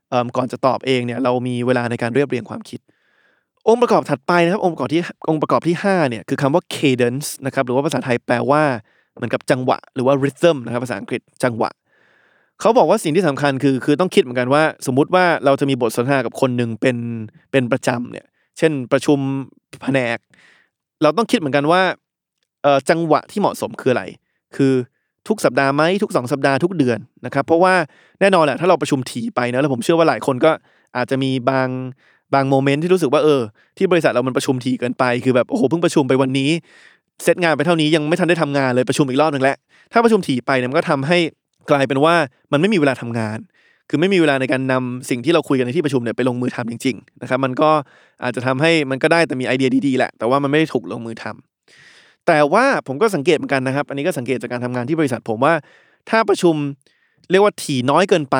เอิ่มก่อนจะตอบเองเนี่ยเรามีเวลาในการเรียบเรียงความคิด องค์ประกอบถัดไปนะครับองค์ประกอบที่องค์ประกอบที่5เนี่ยคือคำว่า cadence นะครับหรือว่าภาษาไทยแปลว่าเหมือนกับจังหวะ หรือว่า rhythm นะครับภาษาอังกฤษจังหวะ เขาบอกว่าสิ่งที่สำคัญคือคือต้องคิดเหมือนกันว่า สมมุติว่าเราจะมีบทสนทนากับคนหนึ่งเป็นเป็นประจำเนี่ย เช่นประชุมแผนก เราต้องคิดเหมือนกันว่าเอ่อจังหวะที่เหมาะสมคืออะไร คือทุกสัปดาห์ไหมทุกสองสัปดาห์ทุกเดือนนะครับเพราะว่าแน่นอนแหละถ้าเราประชุมถี่ไปนะแล้วผมเชื่อว่าหลายคนก็อาจจะมีบางบางโมเมนต์ที่รู้สึกว่าเออ ที่บริษัทเรามันประชุมถี่เกินไปคือแบบโอ้โหเพิ่งประชุมไปวันนี้เซตงานไปเท่านี้ยังไม่ทันได้ทำงานเลยประชุมอีกรอบหนึ่งแล้วถ้าประชุมถี่ไปเนี่ยมันก็ทำให้ กลายเป็นว่ามันไม่มีเวลาทำงาน คือไม่มีเวลาในการนำสิ่งที่เราคุยกันในที่ประชุมเนี่ยไปลงมือทำจริงๆนะครับมันก็อาจจะทำให้มันก็ได้แต่มีไอเดียดีๆแหละ แต่ว่ามันไม่ได้ถูกลงมือทำแต่ว่าผมก็สังเกตเหมือนกันนะครับ อันนี้ก็สังเกตจากการทำงานที่บริษัท ผมว่าถ้าประชุมเรียกว่าถี่น้อยเกินไป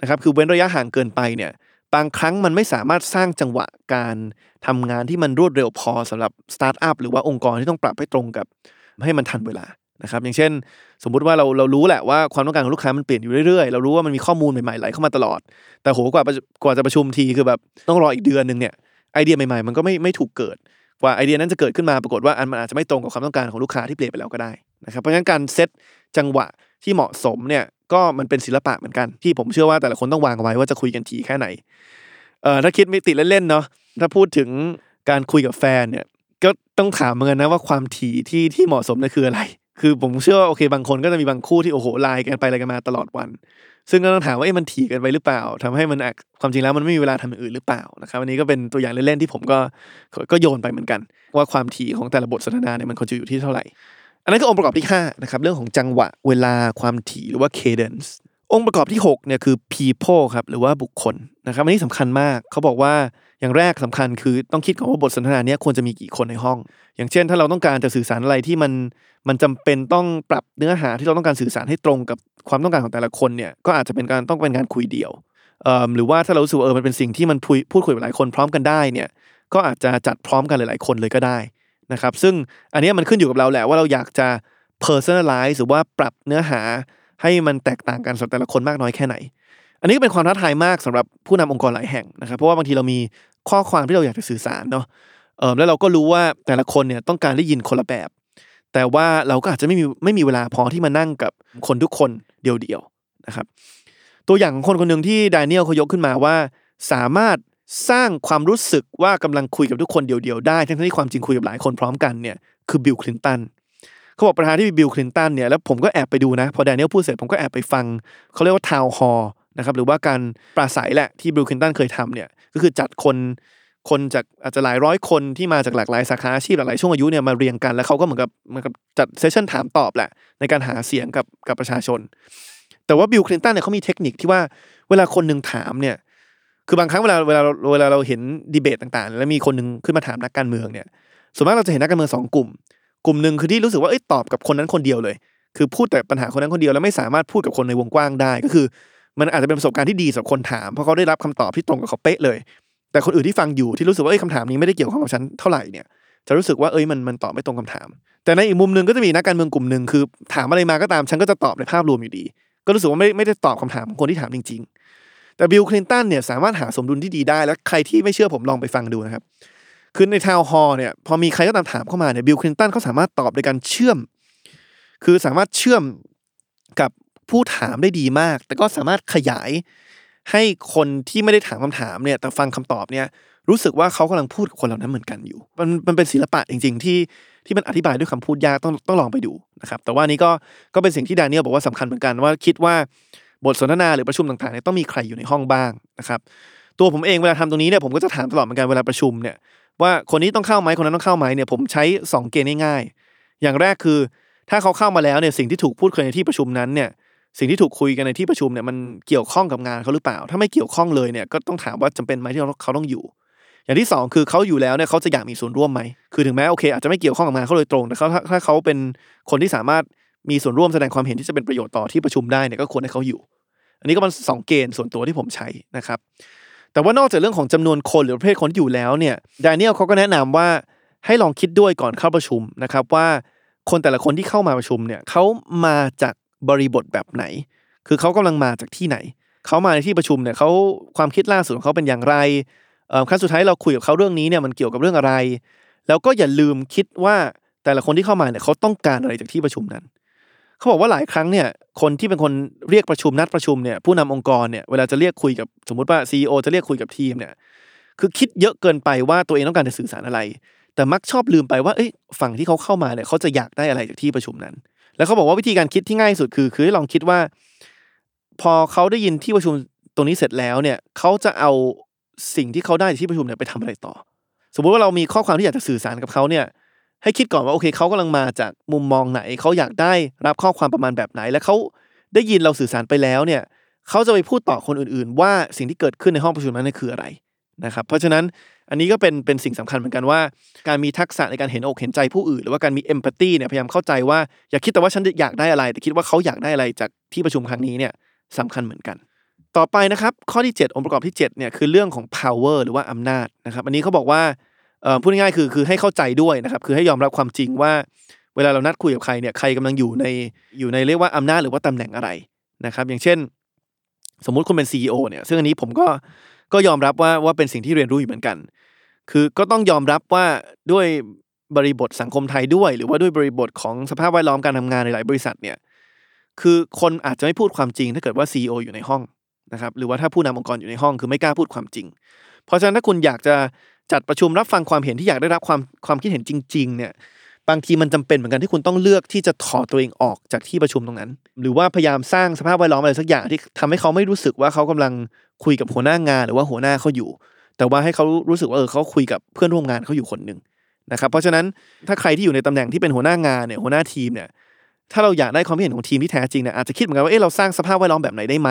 นะครับคือเว้นระยะห่างเกินไปเนี่ยบางครั้งมันไม่สามารถสร้างจังหวะการทำงานที่มันรวดเร็วพอสำหรับสตาร์ทอัพหรือว่าองค์กรที่ต้องปรับให้ตรงกับให้มันทันเวลา นะครับอย่างเช่น สมมุติว่าเราเรารู้แหละว่าความต้องการของลูกค้ามันเปลี่ยนอยู่เรื่อยๆ เรารู้ว่ามันมีข้อมูลใหม่ๆไหลเข้ามาตลอด แต่โหกว่ากว่าจะประชุมทีคือแบบต้องรออีกเดือนหนึ่งเนี่ยไอเดียใหม่ๆ มันก็ไม่ไม่ถูกเกิดกว่าไอเดียนั้นจะเกิดขึ้นมาปรากฏว่าอันมันอาจจะไม่ตรงกับความต้องการของลูกค้าที่เปลี่ยนไปแล้วก็ได้นะครับเพราะฉะนั้นการเซตจังหวะที่เหมาะสมเนี่ยก็มันเป็นศิลปะเหมือนกันที่ผมเชื่อว่าแต่ละคนต้องวางไว้ว่าจะคุยกันทีแค่ไหนเอ่อถ้าคิดมิติเล่นๆเนาะถ้าพูดถึงการคุยกับแฟนเนี่ยก็ต้องถามเหมือนกันนะว่าความถี่ที่ที่เหมาะสมนี่ยคืออะไร คือผมเชื่อว่าโอเคบางคนก็จะมีบางคู่ที่โอ้โหไลน์กันไปอะไรกันมาตลอดวัน ซึ่งก็ต้องถามว่าเอ๊ะมันถี่กันไปหรือเปล่าทำให้มันความจริงแล้วมันไม่มีเวลาทำอย่างอื่นหรือเปล่านะครับอันนี้ก็เป็นตัวอย่างเล่นๆที่ผมก็ก็โยนไปเหมือนกัน ว่าความถี่ของแต่ละบทสนทนาเนี่ยมันควรจะอยู่ที่เท่าไหร่ อันนั้นก็องค์ประกอบที่5นะครับเรื่องของจังหวะเวลาความถี่หรือว่า cadence องค์ประกอบที่6เนี่ยคือ people ครับหรือว่าบุคคลนะครับอันนี้สำคัญมากเขาบอกว่า อย่างแรกสำคัญคือต้องคิดก่อนว่าบทสนทนาเนี้ยควรจะมีกี่คนในห้อง อย่างเช่น ถ้าเราต้องการจะสื่อสารอะไรที่มันมันจำเป็นต้องปรับเนื้อหาที่เราต้องการสื่อสารให้ตรงกับความต้องการของแต่ละคนเนี่ยก็อาจจะเป็นการต้องเป็นการคุยเดี่ยวเอ่อหรือว่าถ้าเรารู้สึกว่าเออมันเป็นสิ่งที่มันพูดพูดคุยกับหลายคนพร้อมกันได้เนี่ยก็อาจจะจัดพร้อมกันหลาย ๆ คนเลยก็ได้นะครับซึ่งอันนี้มันขึ้นอยู่กับเราแหละว่าเราอยากจะ personalize หรือว่าปรับเนื้อหาให้มันแตกต่างกันสำหรับแต่ละคนมากน้อยแค่ไหน อันนี้ก็เป็นความท้าทายมากสำหรับผู้นำองค์กรหลายแห่งนะครับเพราะว่าบางทีเรามี ข้อความที่เราอยากจะสื่อสารเนาะเออแล้วเราก็รู้ว่าแต่ละคนเนี่ยต้องการได้ยินคนละแบบ แต่ว่าเราก็อาจจะไม่มีไม่มีเวลาพอที่มานั่งกับคนทุกคนเดียวๆนะครับ ตัวอย่างของคนคนหนึ่งที่ดานิเอลเขายกขึ้นมาว่า สามารถสร้างความรู้สึกว่ากำลังคุยกับทุกคนเดียวๆได้ทั้งที่ความจริงคุยกับหลายคนพร้อมกันเนี่ยคือบิลคลินตันเขาบอกประธานาธิบดีบิลคลินตันเนี่ยแล้วผมก็แอบไปดูนะ พอแดเนียลพูดเสร็จผมก็แอบไปฟัง เขาเรียกว่า town hall นะครับหรือว่าการปราศรัยแหละที่บิลคลินตันเคยทำเนี่ยก็คือจัดคนคนจากอาจจะหลายร้อยคนที่มาจากหลากหลายสาขาอาชีพหลากหลายช่วงอายุเนี่ยมาเรียงกันแล้วเขาก็เหมือนกับเหมือนกับจัด session ถามตอบแหละในการหาเสียงกับกับประชาชน แต่ว่าบิลคลินตันเนี่ยเขามีเทคนิคที่ว่าเวลาคนหนึ่งถามเนี่ยคือบางครั้งเวลาเวลาเวลาเราเห็นดีเบตต่างๆ แล้วมีคนหนึ่งขึ้นมาถามนักการเมืองเนี่ยส่วนมากเราจะเห็นนักการเมืองสองกลุ่ม กลุ่มหนึ่งคือที่รู้สึกว่าเอ้ยตอบกับคนนั้นคนเดียวเลย คือพูดแต่ปัญหาคนนั้นคนเดียวแล้วไม่สามารถพูดกับคนในวงกว้างได้ก็คือ มันอาจจะเป็นประสบการณ์ที่ดีสำหรับคนถามเพราะเขาได้รับคำตอบที่ตรงกับเขาเป๊ะเลย แต่คนอื่นที่ฟังอยู่ที่รู้สึกว่าเอ้ยคำถามนี้ไม่ได้เกี่ยวข้องกับฉันเท่าไหร่เนี่ยจะรู้สึกว่าเอ้ยมันมันตอบไม่ตรงคำถาม แต่ในอีกมุมหนึ่งก็จะมีนักการเมืองกลุ่มหนึ่งคือ ถามอะไรมาก็ตามฉันก็จะตอบในภาพรวมอยู่ดี ก็รู้สึกว่าไม่ไม่ได้ตอบคำถามของคนที่ถามจริง ๆ แต่บิลคลินตันเนี่ยสามารถหาสมดุลที่ดีได้แล้วใครที่ไม่เชื่อผมลองไปฟังดูนะครับคือในทาวน์ฮอลเนี่ยพอมีใครก็ตามถามเข้ามาเนี่ยบิลคลินตันเขาสามารถตอบโดยการเชื่อม คือสามารถเชื่อมกับ ผู้ถามได้ดีมาก แต่ก็สามารถขยายให้คนที่ไม่ได้ถามคำถามเนี่ย แต่ฟังคำตอบเนี่ยรู้สึกว่าเขากำลังพูดกับคนเหล่านั้นเหมือนกันอยู่ มันมันเป็นศิลปะจริง ๆ ที่ที่มันอธิบายด้วยคำพูดยากต้องต้องลองไปดูนะครับ แต่ว่านี้ก็ก็เป็นสิ่งที่ดเนียลบอกว่าสำคัญเหมือนกันว่าคิดว่าบทสนทนาหรือประชุมต่างๆเนี่ยต้องมีใครอยู่ในห้องบ้างนะครับ ตัวผมเองเวลาทำตรงนี้เนี่ยผมก็จะถามตลอดเหมือนกันเวลาประชุมเนี่ยว่าคนนี้ต้องเข้าไหมคนนั้นต้องเข้าไหมเนี่ยผมใช้ 2 เกณฑ์ง่ายๆอย่างแรกคือ ถ้าเขาเข้ามาแล้วเนี่ยสิ่งที่ถูกพูดคุยในที่ประชุมนั้นเนี่ย สิ่งที่ถูกคุยกันในที่ประชุมเนี่ยมันเกี่ยวข้องกับงานเขาหรือเปล่า ถ้าไม่เกี่ยวข้องเลยเนี่ยก็ต้องถามว่าจำเป็นไหมที่เขาต้องอยู่ อย่างที่สองคือเขาอยู่แล้วเนี่ยเขาจะอยากมีส่วนร่วมไหมคือถึงแม้โอเคอาจจะไม่เกี่ยวข้องกับงานเขาโดยตรงแต่เขาถ้าถ้าเขาเป็นคนที่สามารถมีส่วนร่วมแสดงความเห็นที่จะเป็นประโยชน์ต่อที่ประชุมได้เนี่ยก็ควรให้เขาอยู่ อันนี้ก็เป็นสองเกณฑ์ส่วนตัวที่ผมใช้นะครับ แต่ว่านอกจากเรื่องของจำนวนคนหรือประเภทคนที่อยู่แล้วเนี่ยดานิเอลเขาก็แนะนำว่าให้ลองคิดด้วยก่อนเข้าประชุมนะครับว่าคนแต่ละคนที่เข้ามาประชุมเนี่ยเขามาจาก บริบทแบบไหน คือเขากำลังมาจากที่ไหน เขามาในที่ประชุมเนี่ยเขาความคิดล่าสุดของเขาเป็นอย่างไรอ่อครั้งสุดท้ายเราคุยกับเขาเรื่องนี้เนี่ยมันเกี่ยวกับเรื่องอะไร แล้วก็อย่าลืมคิดว่าแต่ละคนที่เข้ามาเนี่ยเขาต้องการอะไรจากที่ประชุมนั้น เขาบอกว่าหลายครั้งเนี่ยคนที่เป็นคนเรียกประชุมนัดประชุมเนี่ยผู้นำองค์กรเนี่ยเวลาจะเรียกคุยกับสมมติว่า CEO จะเรียกคุยกับทีมเนี่ยคือคิดเยอะเกินไปว่าตัวเองต้องการจะสื่อสารอะไร แต่มักชอบลืมไปว่าเอ้ยฝั่งที่เขาเข้ามาเนี่ยเขาจะอยากได้อะไรจากที่ประชุมนั้น แล้วเขาบอกว่าวิธีการคิดที่ง่ายสุดคือ คือให้ลองคิดว่า พอเขาได้ยินที่ประชุมตรงนี้เสร็จแล้วเนี่ยเขาจะเอาสิ่งที่เขาได้จากที่ประชุมเนี่ยไปทำอะไรต่อ สมมุติว่าเรามีข้อความที่อยากจะสื่อสารกับเขาเนี่ยให้คิดก่อนว่าโอเคเขากำลังมาจากมุมมองไหนเขาอยากได้รับข้อความประมาณแบบไหน และเขาได้ยินเราสื่อสารไปแล้วเนี่ยเขาจะไปพูดต่อคนอื่นๆ ว่าสิ่งที่เกิดขึ้นในห้องประชุมนั้นคืออะไรนะครับ เพราะฉะนั้น อันนี้ก็เป็นเป็นสิ่งสำคัญเหมือนกันว่า การมีทักษะในการเห็นอกเห็นใจผู้อื่น หรือว่าการมีเอมพัตตีเนี่ยพยายามเข้าใจว่าอย่าคิดแต่ว่าฉันอยากได้อะไร แต่คิดว่าเขาอยากได้อะไรจากที่ประชุมครั้งนี้เนี่ยสำคัญเหมือนกัน ต่อไปนะครับข้อที่ 7 องค์ประกอบที่7เนี่ยคือเรื่องของ power หรือว่าอำนาจนะครับอันนี้เขาบอกว่าพูดง่ายๆคือคือให้เข้าใจด้วยนะครับคือให้ยอมรับความจริงว่า เวลาเรานัดคุยกับใครเนี่ยใครกำลังอยู่ในอยู่ในเรียกว่าอำนาจหรือว่าตำแหน่งอะไรนะครับอย่างเช่น สมมุติคุณเป็น CEO เนี่ยซึ่งอันนี้ผมก็ ก็ยอมรับว่าว่าเป็นสิ่งที่เรียนรู้อยู่เหมือนกัน คือก็ต้องยอมรับว่าด้วยบริบทสังคมไทยด้วย หรือว่าด้วยบริบทของสภาพแวดล้อมการทำงานในหลายบริษัทเนี่ยคือคนอาจจะไม่พูดความจริงถ้าเกิดว่า CEO อยู่ในห้องนะครับหรือว่าถ้าผู้นำองค์กรอยู่ในห้องคือไม่กล้าพูดความจริง เพราะฉะนั้นถ้าคุณอยากจะจัดประชุมรับฟังความเห็นที่อยากได้รับความความคิดเห็นจริง ๆ เนี่ยบางทีมันจำเป็นเหมือนกันที่คุณต้องเลือกที่จะถอดตัวเองออกจากที่ประชุมตรงนั้น หรือว่าพยายามสร้างสภาพแวดล้อมอะไรสักอย่างที่ทำให้เขาไม่รู้สึกว่าเขากำลัง คุยกับหัวหน้างานหรือว่าหัวหน้าเขาอยู่ แต่ว่าให้เขารู้สึกว่าเออเขาคุยกับเพื่อนร่วมงานเขาอยู่คนหนึ่งนะครับ เพราะฉะนั้นถ้าใครที่อยู่ในตำแหน่งที่เป็นหัวหน้างานเนี่ยหัวหน้าทีมเนี่ยถ้าเราอยากได้ความเห็นของทีมที่แท้จริงเนี่ยอาจจะคิดเหมือนกันว่าเออเราสร้างสภาพแวดล้อมแบบไหนได้ไหม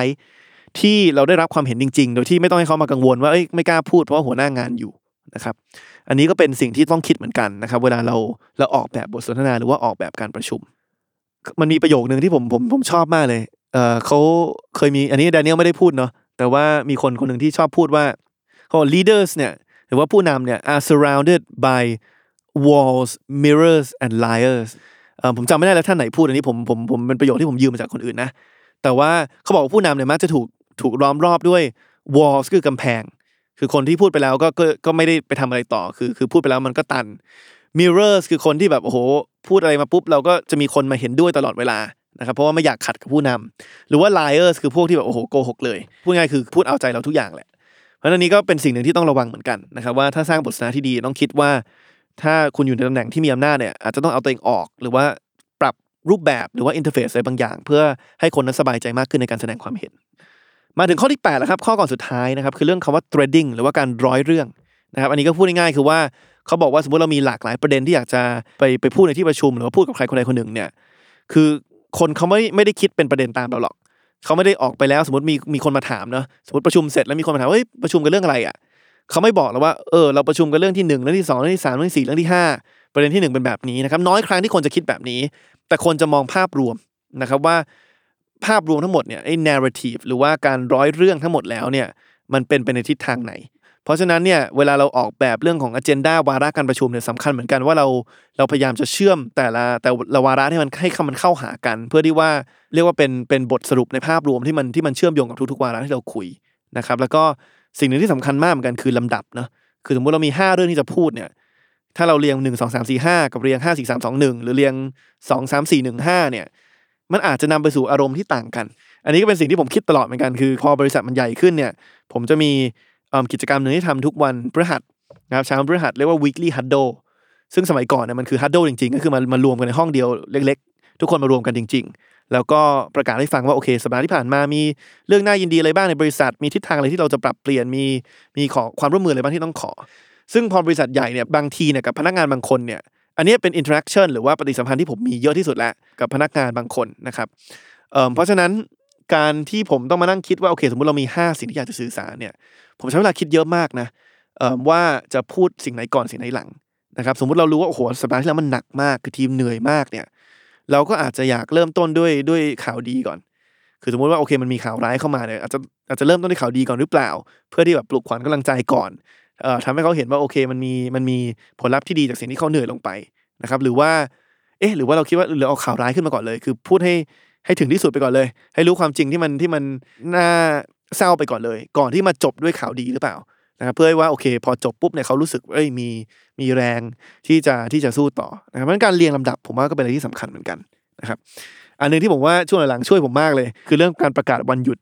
ที่เราได้รับความเห็นจริง ๆ โดยที่ไม่ต้องให้เขามากังวลว่าเอ้ยไม่กล้าพูดเพราะว่าหัวหน้างานอยู่นะครับอันนี้ก็เป็นสิ่งที่ต้องคิดเหมือนกันนะครับ เวลาเราเราออกแบบบทสนทนาหรือว่าออกแบบการประชุม มันมีประโยคนึงที่ผมผมผมชอบมากเลยเออเขาเคยมีอันนี้แดเนียลไม่ได้พูดเนาะ แต่ว่ามีคนคนหนึ่งที่ชอบพูดว่าเขา leaders เนี่ยหรือว่าผู้นำเนี่ย are surrounded by walls mirrors and liars ผมจำไม่ได้แล้วท่านไหนพูดอันนี้ผมผมผมเป็นประโยคที่ผมยืมมาจากคนอื่นนะแต่ว่าเขาบอกว่าผู้นำเนี่ยมักจะถูกถูกล้อมรอบด้วย walls คือกำแพง คือคนที่พูดไปแล้วก็ก็ก็ไม่ได้ไปทำอะไรต่อคือคือพูดไปแล้วมันก็ตัน mirrors คือคนที่แบบโอ้โหพูดอะไรมาปุ๊บเราก็จะมีคนมาเห็นด้วยตลอดเวลา นะครับเพราะว่าไม่อยากขัดกับผู้นำหรือว่า liars คือพวกที่แบบโอ้โหโกหกเลยพูดง่ายคือพูดเอาใจเราทุกอย่างแหละ เพราะนั้นอันนี้ก็เป็นสิ่งหนึ่งที่ต้องระวังเหมือนกันนะครับว่าถ้าสร้างบทสนทนาที่ดีต้องคิดว่า ถ้าคุณอยู่ในตำแหน่งที่มีอำนาจเนี่ยอาจจะต้องเอาตัวเองออก หรือว่าปรับรูปแบบหรือว่าอินเทอร์เฟซอะไรบางอย่าง เพื่อให้คนนั้นสบายใจมากขึ้นในการแสดงความเห็น มาถึงข้อที่8แล้วครับข้อก่อนสุดท้ายนะครับคือเรื่องคำว่า threading หรือว่าการร้อยเรื่องนะครับอันนี้ก็พูดง่ายๆคือว่าเขาบอกว่าสมมติเรามีหลากหลายประเด็นที่อยากจะไปไปพูดในที่ประชุม หรือว่าพูดกับใครคนใดคนหนึ่งเนี่ยคือ คนเขาไม่ไม่ได้คิดเป็นประเด็นตามเราหรอกเขาไม่ได้ออกไปแล้วสมมติมีมีคนมาถามเนาะสมมติประชุมเสร็จแล้วมีคนมาถามเฮ้ยประชุมกันเรื่องอะไรอะเขาไม่บอกแล้วว่าเออเราประชุมกันเรื่องที่หนึ่งเรื่องที่สองเรื่องที่สามเรื่องที่สี่เรื่องที่ห้าประเด็นที่หนึ่งเป็นแบบนี้นะครับน้อยครั้งที่คนจะคิดแบบนี้ แต่คนจะมองภาพรวมนะครับว่าภาพรวมทั้งหมดเนี่ยไอ้ narrative หรือว่าการร้อยเรื่องทั้งหมดแล้วเนี่ยมันเป็นไปในทิศทางไหน เพราะฉะนั้นเนี่ยเวลาเราออกแบบเรื่องของ agenda วาระการประชุมเนี่ยสำคัญเหมือนกันว่าเราเราพยายามจะเชื่อมแต่ละแต่ละวาระให้มันให้มันเข้าหากัน เพื่อที่ว่าเรียกว่าเป็นเป็นบทสรุปในภาพรวมที่มันที่มันเชื่อมโยงกับทุกๆวาระที่เราคุยนะครับแล้วก็สิ่งหนึ่งที่สำคัญมากเหมือนกันคือลำดับเนาะคือสมมติเรามี 5 เรื่องที่จะพูดเนี่ยถ้าเราเรียง 1 2 3 4 5 กับเรียง 5 4 3 2 1 หรือเรียง 2 3 4 1 5เนี่ยมันอาจจะนำไปสู่อารมณ์ที่ต่างกัน อันนี้ก็เป็นสิ่งที่ผมคิดตลอดเหมือนกันคือ พอบริษัทมันใหญ่ขึ้นเนี่ยผมจะมี กิจกรรมหนึ่งที่ทำทุกวันพฤหัสนะครับเช้าพฤหัสเรียกว่า weekly huddle ซึ่งสมัยก่อนเนี่ยมันคือ huddle จริงๆ ก็คือมามารวมกันในห้องเดียวเล็กๆ ทุกคนมารวมกันจริง ๆ แล้วก็ประกาศให้ฟังว่าโอเคสัปดาห์ที่ผ่านมามีเรื่องน่ายินดีอะไรบ้างในบริษัท มีทิศทางอะไรที่เราจะปรับเปลี่ยนมีมีขอความร่วมมืออะไรบ้างที่ต้องขอ ซึ่งพอบริษัทใหญ่เนี่ยบางทีเนี่ยกับพนักงานบางคนเนี่ยอันนี้เป็น interaction หรือว่าปฏิสัมพันธ์ที่ผมมีเยอะที่สุดแล้วกับพนักงานบางคนนะครับเเพราะฉะนั้น การที่ผมต้องมานั่งคิดว่าโอเคสมมติเรามี 5 สิ่งที่อยากจะสื่อสารเนี่ย ผมใช้เวลาคิดเยอะมากนะว่าจะพูดสิ่งไหนก่อนสิ่งไหนหลังนะครับ สมมติเรารู้ว่าโอ้โหสัปดาห์ที่แล้วมันหนักมากคือทีมเหนื่อยมากเนี่ย เราก็อาจจะอยากเริ่มต้นด้วยด้วยข่าวดีก่อน คือสมมติว่าโอเคมันมีข่าวร้ายเข้ามาเนี่ยอาจจะอาจจะเริ่มต้นด้วยข่าวดีก่อนหรือเปล่า เพื่อที่แบบปลุกขวัญกำลังใจก่อนเอ่อทำให้เขาเห็นว่าโอเคมันมีมันมีผลลัพธ์ที่ดีจากสิ่งที่เขาเหนื่อยลงไปนะครับ หรือว่า เอ๊ะหรือว่าเราคิดว่าเราเอาข่าวร้ายขึ้นมาก่อนเลย คือพูดให้ ให้ถึงที่สุดไปก่อนเลย ให้รู้ความจริงที่มันที่มันน่าเศร้าไปก่อนเลย ก่อนที่มาจบด้วยข่าวดีหรือเปล่านะครับเพื่อให้ว่าโอเค พอจบปุ๊บเนี่ยเขารู้สึกเอ้ยมีมีแรงที่จะที่จะสู้ต่อนะครับเพราะฉะนั้นการเรียงลำดับผมว่าก็เป็นอะไรที่สำคัญเหมือนกันนะครับ อันหนึงที่ผมว่าช่วงหลังๆช่วยผมมากเลย คือเรื่องการประกาศวันหยุด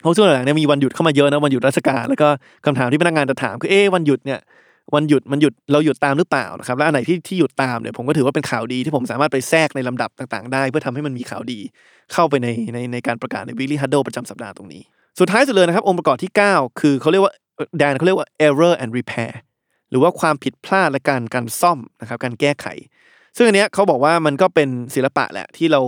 เพราะช่วงหลังๆเนี่ยมีวันหยุดเข้ามาเยอะนะวันหยุดราชการแล้วก็คำถามที่พนักงานจะถามคือเอ๊วันหยุดเนี่ย วันหยุดมันหยุดเราหยุดตามหรือเปล่านะครับและอันไหนที่ที่หยุดตามเนี่ยผมก็ถือว่าเป็นข่าวดีที่ผมสามารถไปแทรกในลำดับต่างๆ ได้ เพื่อทำให้มันมีข่าวดีเข้าไปในในในการประกาศใน weekly huddle ประจำสัปดาห์ตรงนี้ สุดท้ายสุดเลยนะครับ องค์ประกอบที่ 9 คือเขาเรียกว่าแดนเขาเรียกว่า error and repair หรือว่าความผิดพลาดและการการซ่อมนะครับการแก้ไข ซึ่งอันเนี้ยเขาบอกว่ามันก็เป็นศิลปะแหละที่เรา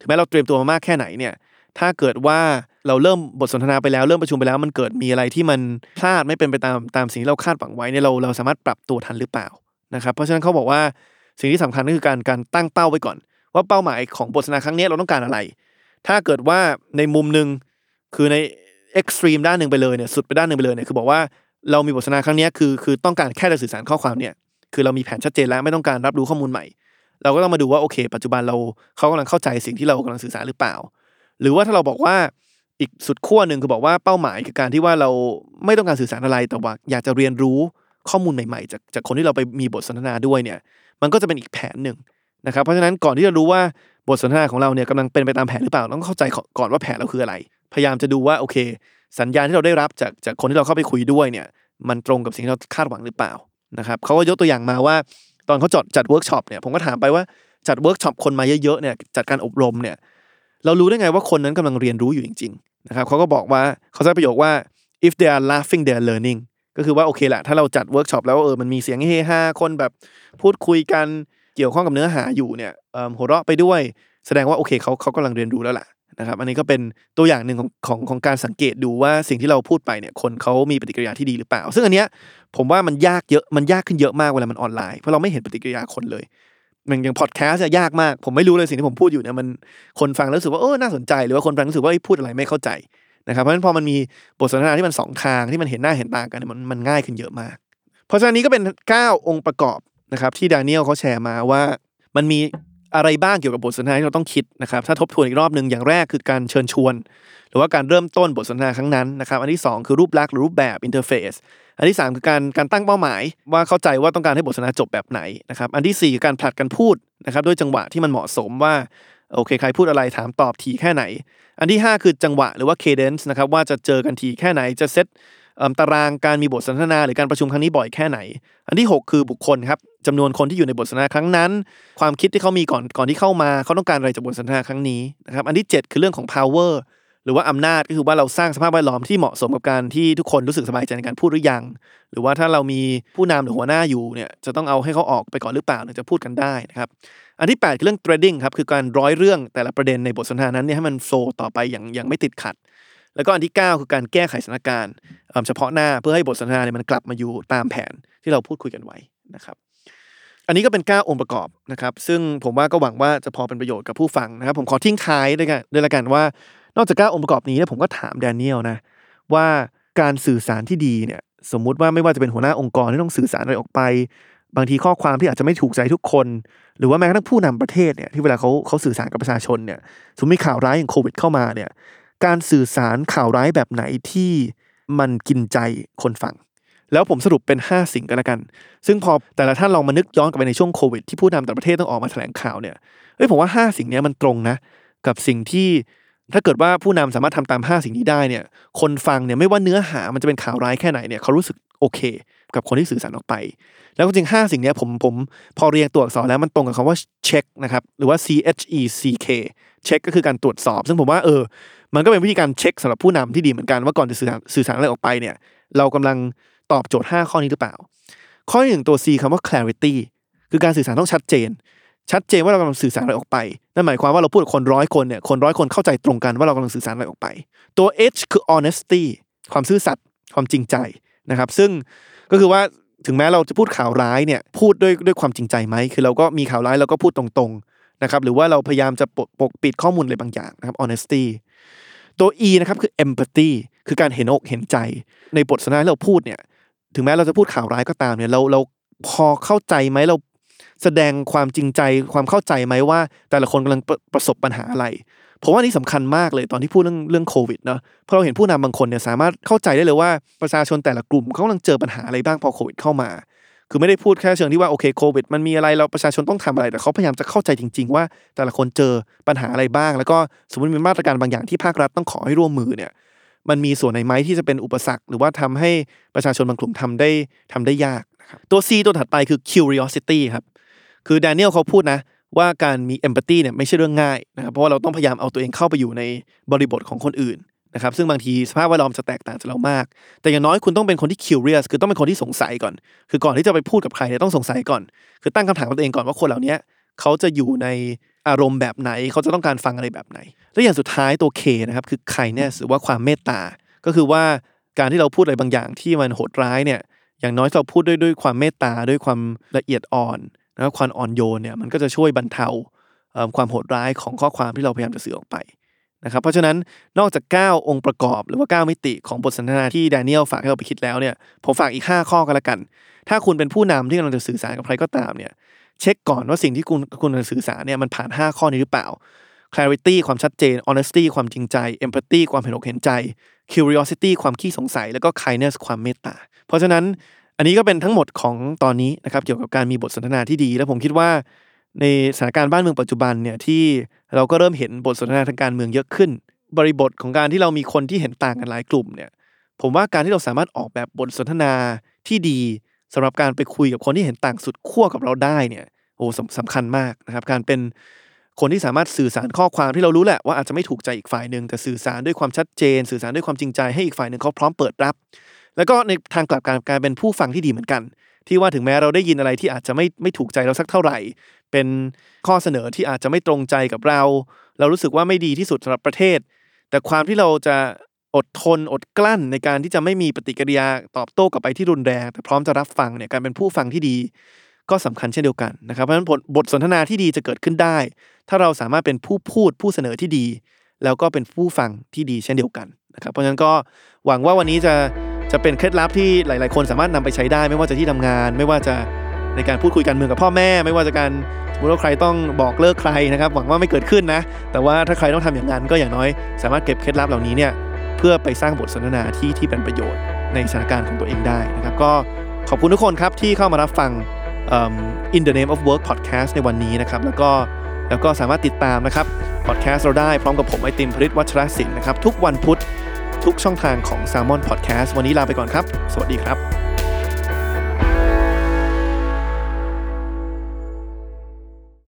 ถึงแม้เราเตรียมตัวมามากแค่ไหนเนี่ย ถ้าเกิดว่าเราเริ่มบทสนทนาไปแล้วเริ่มประชุมไปแล้ว มันเกิดมีอะไรที่มันพลาดไม่เป็นไปตามตามสิ่งที่เราคาดหวังไว้เนี่ยเราเราสามารถปรับตัวทันหรือเปล่านะครับ เพราะฉะนั้นเขาบอกว่าสิ่งที่สำคัญก็คือการการตั้งเป้าไว้ก่อน ว่าเป้าหมายของบทสนทนาครั้งนี้เราต้องการอะไร ถ้าเกิดว่าในมุมหนึ่งคือในเอ็กซ์ตรีมด้านหนึ่งไปเลยเนี่ยสุดไปด้านหนึ่งไปเลยเนี่ยคือบอกว่าเรามีบทสนทนาครั้งนี้คือคือต้องการแค่จะสื่อสารข้อความเนี่ยคือเรามีแผนชัดเจนแล้วไม่ต้องการรับรู้ข้อมูลใหม่ เราก็ต้องมาดูว่าโอเค ปัจจุบันเราเขากำลังเข้าใจสิ่งที่เรากำลังสื่อสารหรือเปล่า หรือว่าถ้าเราบอกว่าอีกสุดขั้วหนึ่งคือบอกว่าเป้าหมายคือการที่ว่าเราไม่ต้องการสื่อสารอะไรแต่ว่าอยากจะเรียนรู้ข้อมูลใหม่ๆ จากจากคนที่เราไปมีบทสนทนาด้วยเนี่ย มันก็จะเป็นอีกแผนหนึ่งนะครับ เพราะฉะนั้นก่อนที่จะรู้ว่าบทสนทนาของเราเนี่ยกำลังเป็นไปตามแผนหรือเปล่าต้องเข้าใจก่อนว่าแผนเราคืออะไร พยายามจะดูว่าโอเค สัญญาณที่เราได้รับจากจากคนที่เราเข้าไปคุยด้วยเนี่ย มันตรงกับสิ่งที่เราคาดหวังหรือเปล่านะครับเขาก็ยกตัวอย่างมาว่า ตอนเขาจัดจัดเวิร์กช็อปเนี่ยผมก็ถามไปว่าจัดเวิร์กช็อปคนมาเยอะๆเนี่ยจัดการอบรมเนี่ย เรารู้ได้ไงว่าคนนั้นกำลังเรียนรู้อยู่จริงๆนะครับเขาก็บอกว่าเขาใช้ประโยคว่า if they are laughing they are learning ก็คือว่าโอเคแหละถ้าเราจัดเวิร์กช็อปแล้วเออมันมีเสียงเฮฮาคนแบบพูดคุยกันเกี่ยวข้องกับเนื้อหาอยู่เนี่ยเอิ่มหัวเราะไปด้วย แสดงว่าโอเคเขาเขากำลังเรียนรู้แล้วล่ะนะครับอันนี้ก็เป็นตัวอย่างหนึ่งของของของการสังเกตดูว่าสิ่งที่เราพูดไปเนี่ยคนเขามีปฏิกิริยาที่ดีหรือเปล่า ซึ่งอันเนี้ยผมว่ามันยากเยอะมันยากขึ้นเยอะมากเวลามันออนไลน์เพราะเราไม่เห็นปฏิกิริยาคนเลย อย่างอย่างพอดแคสต์ยากมาก ผมไม่รู้เลยสิ่งที่ผมพูดอยู่เนี่ยมันคนฟังแล้วรู้สึกว่าเออน่าสนใจ หรือว่าคนฟังรู้สึกว่าพูดอะไรไม่เข้าใจนะครับเพราะฉะนั้นพอมันมีบทสนทนาที่มันสองทางที่มันเห็นหน้าเห็นตากันเนี่ยมันมันง่ายขึ้นเยอะมาก เพราะฉะนั้นนี้ก็เป็น 9 องค์ประกอบนะครับที่ดานิเอลเขาแชร์มาว่ามันมีอะไรบ้างเกี่ยวกับบทสนทนาที่เราต้องคิดนะครับถ้าทบทวนอีกรอบหนึ่งอย่างแรกคือการเชิญชวน หรือว่าการเริ่มต้นบทสนทนาครั้งนั้นนะครับอันที่สองคือรูปลักษณ์หรือรูปแบบ interface อันที่ 3 คือการการตั้งเป้าหมาย ว่าเข้าใจว่าต้องการให้บทสนทนาจบแบบไหนนะครับ อันที่4คือการผลัดกันพูดนะครับด้วยจังหวะที่มันเหมาะสมว่าโอเคใครพูดอะไรถามตอบทีแค่ไหน อันที่ 5 คือจังหวะหรือว่า cadence นะครับว่าจะเจอกันทีแค่ไหนจะเซตตารางการมีบทสนทนาหรือการประชุมครั้งนี้บ่อยแค่ไหน อันที่ 6 คือบุคคลครับจำนวนคนที่อยู่ในบทสนทนาครั้งนั้น ความคิดที่เขามีก่อนก่อนที่เข้ามาเขาต้องการอะไรจากบทสนทนาครั้งนี้นะครับอันที่ 7 คือเรื่องของ power หรือว่าอำนาจก็คือว่าเราสร้างสภาพแวดล้อมที่เหมาะสมกับการที่ทุกคนรู้สึกสบายใจในการพูดหรือยัง หรือว่าถ้าเรามีผู้นำหรือหัวหน้าอยู่เนี่ยจะต้องเอาให้เขาออกไปก่อนหรือเปล่าถึงจะพูดกันได้นะครับอันที่ 8 คือเรื่อง threading ครับคือการร้อยเรื่องแต่ละประเด็นในบทสนทนานั้นเนี่ยให้มันโฟล์ต่อไปอย่างย่างไม่ติดขัด แล้วก็อันที่ 9 คือการแก้ไขสถานการณ์เอิ่มเฉพาะหน้าเพื่อให้บทสนทนาเนี่ยมันกลับมาอยู่ตามแผนที่เราพูดคุยกันไว้นะครับอันนี้ก็เป็น 9 องค์ประกอบนะครับ ซึ่งผมว่าก็หวังว่าจะพอเป็นประโยชน์กับผู้ฟังนะครับ ผมขอทิ้งท้ายด้วยกันด้วยละกันว่า นอกจาก9องค์ประกอบนี้เนี่ยผมก็ถามแดเนียลนะว่าการสื่อสารที่ดีเนี่ยสมมุติว่าไม่ว่าจะเป็นหัวหน้าองค์กรที่ต้องสื่อสารอะไรออกไป บางทีข้อความที่อาจจะไม่ถูกใจทุกคน หรือว่าแม้กระทั่งผู้นำประเทศเนี่ยที่เวลาเขาเขาสื่อสารกับประชาชนเนี่ยสมมติมีข่าวร้ายอย่างโควิดเข้ามาเนี่ยการสื่อสารข่าวร้ายแบบไหนที่มันกินใจคนฟัง แล้วผมสรุปเป็น 5 สิ่งกันละกัน ซึ่งพอแต่ละท่านลองมานึกย้อนกลับไปในช่วงโควิดที่ผู้นำแต่างประเทศต้องออกมาแถลงข่าวเนี่ยเอ้ยผมว่า 5 สิ่งเนี้ยมันตรงนะกับสิ่งที่ ถ้าเกิดว่าผู้นำสามารถทำตาม 5 สิ่งนี้ได้เนี่ย คนฟังเนี่ยไม่ว่าเนื้อหามันจะเป็นข่าวร้ายแค่ไหนเนี่ยเขารู้สึกโอเค กับคนที่สื่อสารออกไป แล้วจริง 5 สิ่งนี้ผมผมพอเรียงตัวอักษรแล้วมันตรงกับคำว่าเช็คนะครับหรือว่า C H E C K เช็คก็คือการตรวจสอบ ซึ่งผมว่าเออ มันก็เป็นวิธีการเช็คสำหรับผู้นำที่ดีเหมือนกันว่าก่อนจะสื่อสารสื่อสารอะไรออกไปเนี่ย เรากำลังตอบโจทย์ 5 ข้อนี้หรือเปล่า ข้อหนึ่งตัว C คำว่า clarity คือการสื่อสารต้องชัดเจน ชัดเจนว่าเรากำลังสื่อสารอะไรออกไป นั่นหมายความว่าเราพูดกับคนร้อยคนเนี่ย คนร้อยคนเข้าใจตรงกันว่าเรากำลังสื่อสารอะไรออกไป ตัว H คือ honesty ความซื่อสัตย์ ความจริงใจนะครับ ซึ่งก็คือว่าถึงแม้เราจะพูดข่าวร้ายเนี่ย พูดด้วยด้วยความจริงใจไหม คือเราก็มีข่าวร้ายเราก็พูดตรงๆนะครับ หรือว่าเราพยายามจะปกปกปิดข้อมูลอะไรบางอย่างนะครับ honesty ตัว E นะครับคือ empathy คือการเห็นอกเห็นใจ ในบทสนทนาที่เราพูดเนี่ย ถึงแม้เราจะพูดข่าวร้ายก็ตามเนี่ย เราเราพอเข้าใจไหมเรา แสดงความจริงใจความเข้าใจไหมว่า แต่ละคนกำลังประสบปัญหาอะไรผมว่านี่สำคัญมากเลยตอนที่พูดเรื่องเรื่องโควิดเนาะเพราะเราเห็นผู้นำบางคนเนี่ยสามารถเข้าใจได้เลยว่าประชาชนแต่ละกลุ่มเขากำลังเจอปัญหาอะไรบ้างพอโควิดเข้ามา คือไม่ได้พูดแค่เชิงที่ว่าโอเคโควิดมันมีอะไรเราประชาชนต้องทำอะไร แต่เขาพยายามจะเข้าใจจริง ๆ ว่าแต่ละคนเจอปัญหาอะไรบ้าง แล้วก็สมมติมีมาตรการบางอย่างที่ภาครัฐต้องขอให้ร่วมมือเนี่ยมันมีส่วนไหนไหมที่จะเป็นอุปสรรค หรือว่าทำให้ประชาชนบางกลุ่มทำได้ทำได้ยากนะครับตัว C ตัวถัดไปคือ curiosity ครับ คือแดเนียลเขาพูดนะว่าการมี empathy เนี่ยไม่ใช่เรื่องง่ายนะครับเพราะว่าเราต้องพยายามเอาตัวเองเข้าไปอยู่ในบริบทของคนอื่นนะครับซึ่งบางทีสภาพแวดล้อมจะแตกต่างจากเรามาก แต่อย่างน้อยคุณต้องเป็นคนที่ curious คือต้องเป็นคนที่สงสัยก่อน คือก่อนที่จะไปพูดกับใครเนี่ยต้องสงสัยก่อน คือตั้งคำถามกับตัวเองก่อนว่าคนเหล่านี้เขาจะอยู่ในอารมณ์แบบไหน เขาจะต้องการฟังอะไรแบบไหน และอย่างสุดท้ายตัว K นะครับคือ kindness หรือว่าความเมตตา ก็คือว่าการที่เราพูดอะไรบางอย่างที่มันโหดร้ายเนี่ยอย่างน้อยเราพูดด้วยด้วยความเมตตาด้วยความละเอียดอ่อน นะครับความอ่อนโยนเนี่ยมันก็จะช่วยบรรเทาความโหดร้ายของข้อความที่เราพยายามจะสื่อออกไปนะครับเพราะฉะนั้นนอกจาก 9 องค์ประกอบหรือว่า 9 มิติของบทสนทนาที่แดเนียลฝากให้เราไปคิดแล้วเนี่ยผมฝากอีก 5 ข้อกันละกัน ถ้าคุณเป็นผู้นำที่กำลังจะสื่อสารกับใครก็ตามเนี่ยเช็คก่อนว่าสิ่งที่คุณคุณกำลังสื่อสารเนี่ยมันผ่าน 5 ข้อนี้หรือเปล่า clarity ความชัดเจน honesty ความจริงใจ empathy ความเห็นอกเห็นใจ curiosity ความขี้สงสัย แล้วก็ kindness ความเมตตา เพราะฉะนั้น อันนี้ก็เป็นทั้งหมดของตอนนี้นะครับเกี่ยวกับการมีบทสนทนาที่ดี และผมคิดว่าในสถานการณ์บ้านเมืองปัจจุบันเนี่ยที่เราก็เริ่มเห็นบทสนทนาทางการเมืองเยอะขึ้น บริบทของการที่เรามีคนที่เห็นต่างกันหลายกลุ่มเนี่ยผมว่าการที่เราสามารถออกแบบบทสนทนาที่ดีสำหรับการไปคุยกับคนที่เห็นต่างสุดขั้วกับเราได้เนี่ยโอ้สำคัญมากนะครับการเป็นคนที่สามารถสื่อสารข้อความที่เรารู้แหละว่าอาจจะไม่ถูกใจอีกฝ่ายหนึ่งแต่สื่อสารด้วยความชัดเจน สื่อสารด้วยความจริงใจให้อีกฝ่ายหนึ่งเขาพร้อมเปิดรับ แล้วก็ในทางกลับการการเป็นผู้ฟังที่ดีเหมือนกัน ที่ว่าถึงแม้เราได้ยินอะไรที่อาจจะไม่ไม่ถูกใจเราสักเท่าไหร่ เป็นข้อเสนอที่อาจจะไม่ตรงใจกับเรา เรารู้สึกว่าไม่ดีที่สุดสำหรับประเทศ แต่ความที่เราจะอดทนอดกลั้นในการที่จะไม่มีปฏิกิริยาตอบโต้กลับไปที่รุนแรง แต่พร้อมจะรับฟังเนี่ยการเป็นผู้ฟังที่ดี ก็สำคัญเช่นเดียวกันนะครับเพราะฉะนั้นบทสนทนาที่ดีจะเกิดขึ้นได้ ถ้าเราสามารถเป็นผู้พูดผู้เสนอที่ดี แล้วก็เป็นผู้ฟังที่ดีเช่นเดียวกันนะครับเพราะฉะนั้นก็หวังว่าวันนี้จะ จะเป็นเคล็ดลับที่หลาย ๆ คนสามารถนำไปใช้ได้ ไม่ว่าจะที่ทำงาน ไม่ว่าจะในการพูดคุยกันเมืองกับพ่อแม่ ไม่ว่าจะการสมมติว่าใครต้องบอกเลิกใครนะครับหวังว่าไม่เกิดขึ้นนะ แต่ว่าถ้าใครต้องทำอย่างนั้นก็อย่างน้อย สามารถเก็บเคล็ดลับเหล่านี้เนี่ยเพื่อไปสร้างบทสนทนาที่ที่เป็นประโยชน์ในสถานการณ์ของตัวเองได้นะครับก็ขอบคุณทุกคนครับที่เข้ามารับฟังอิ่ม In the Name of Work Podcast ในวันนี้นะครับแล้วก็แล้วก็สามารถติดตามนะครับพอดแคสต์เราได้พร้อมกับผมไอติมพริตวัชรศิลป์นะครับทุกวันพุธ ทุกช่องทางของ s ซ l m o n Podcast วันนี้ลาไปก่อนครับ สวัสดีครับ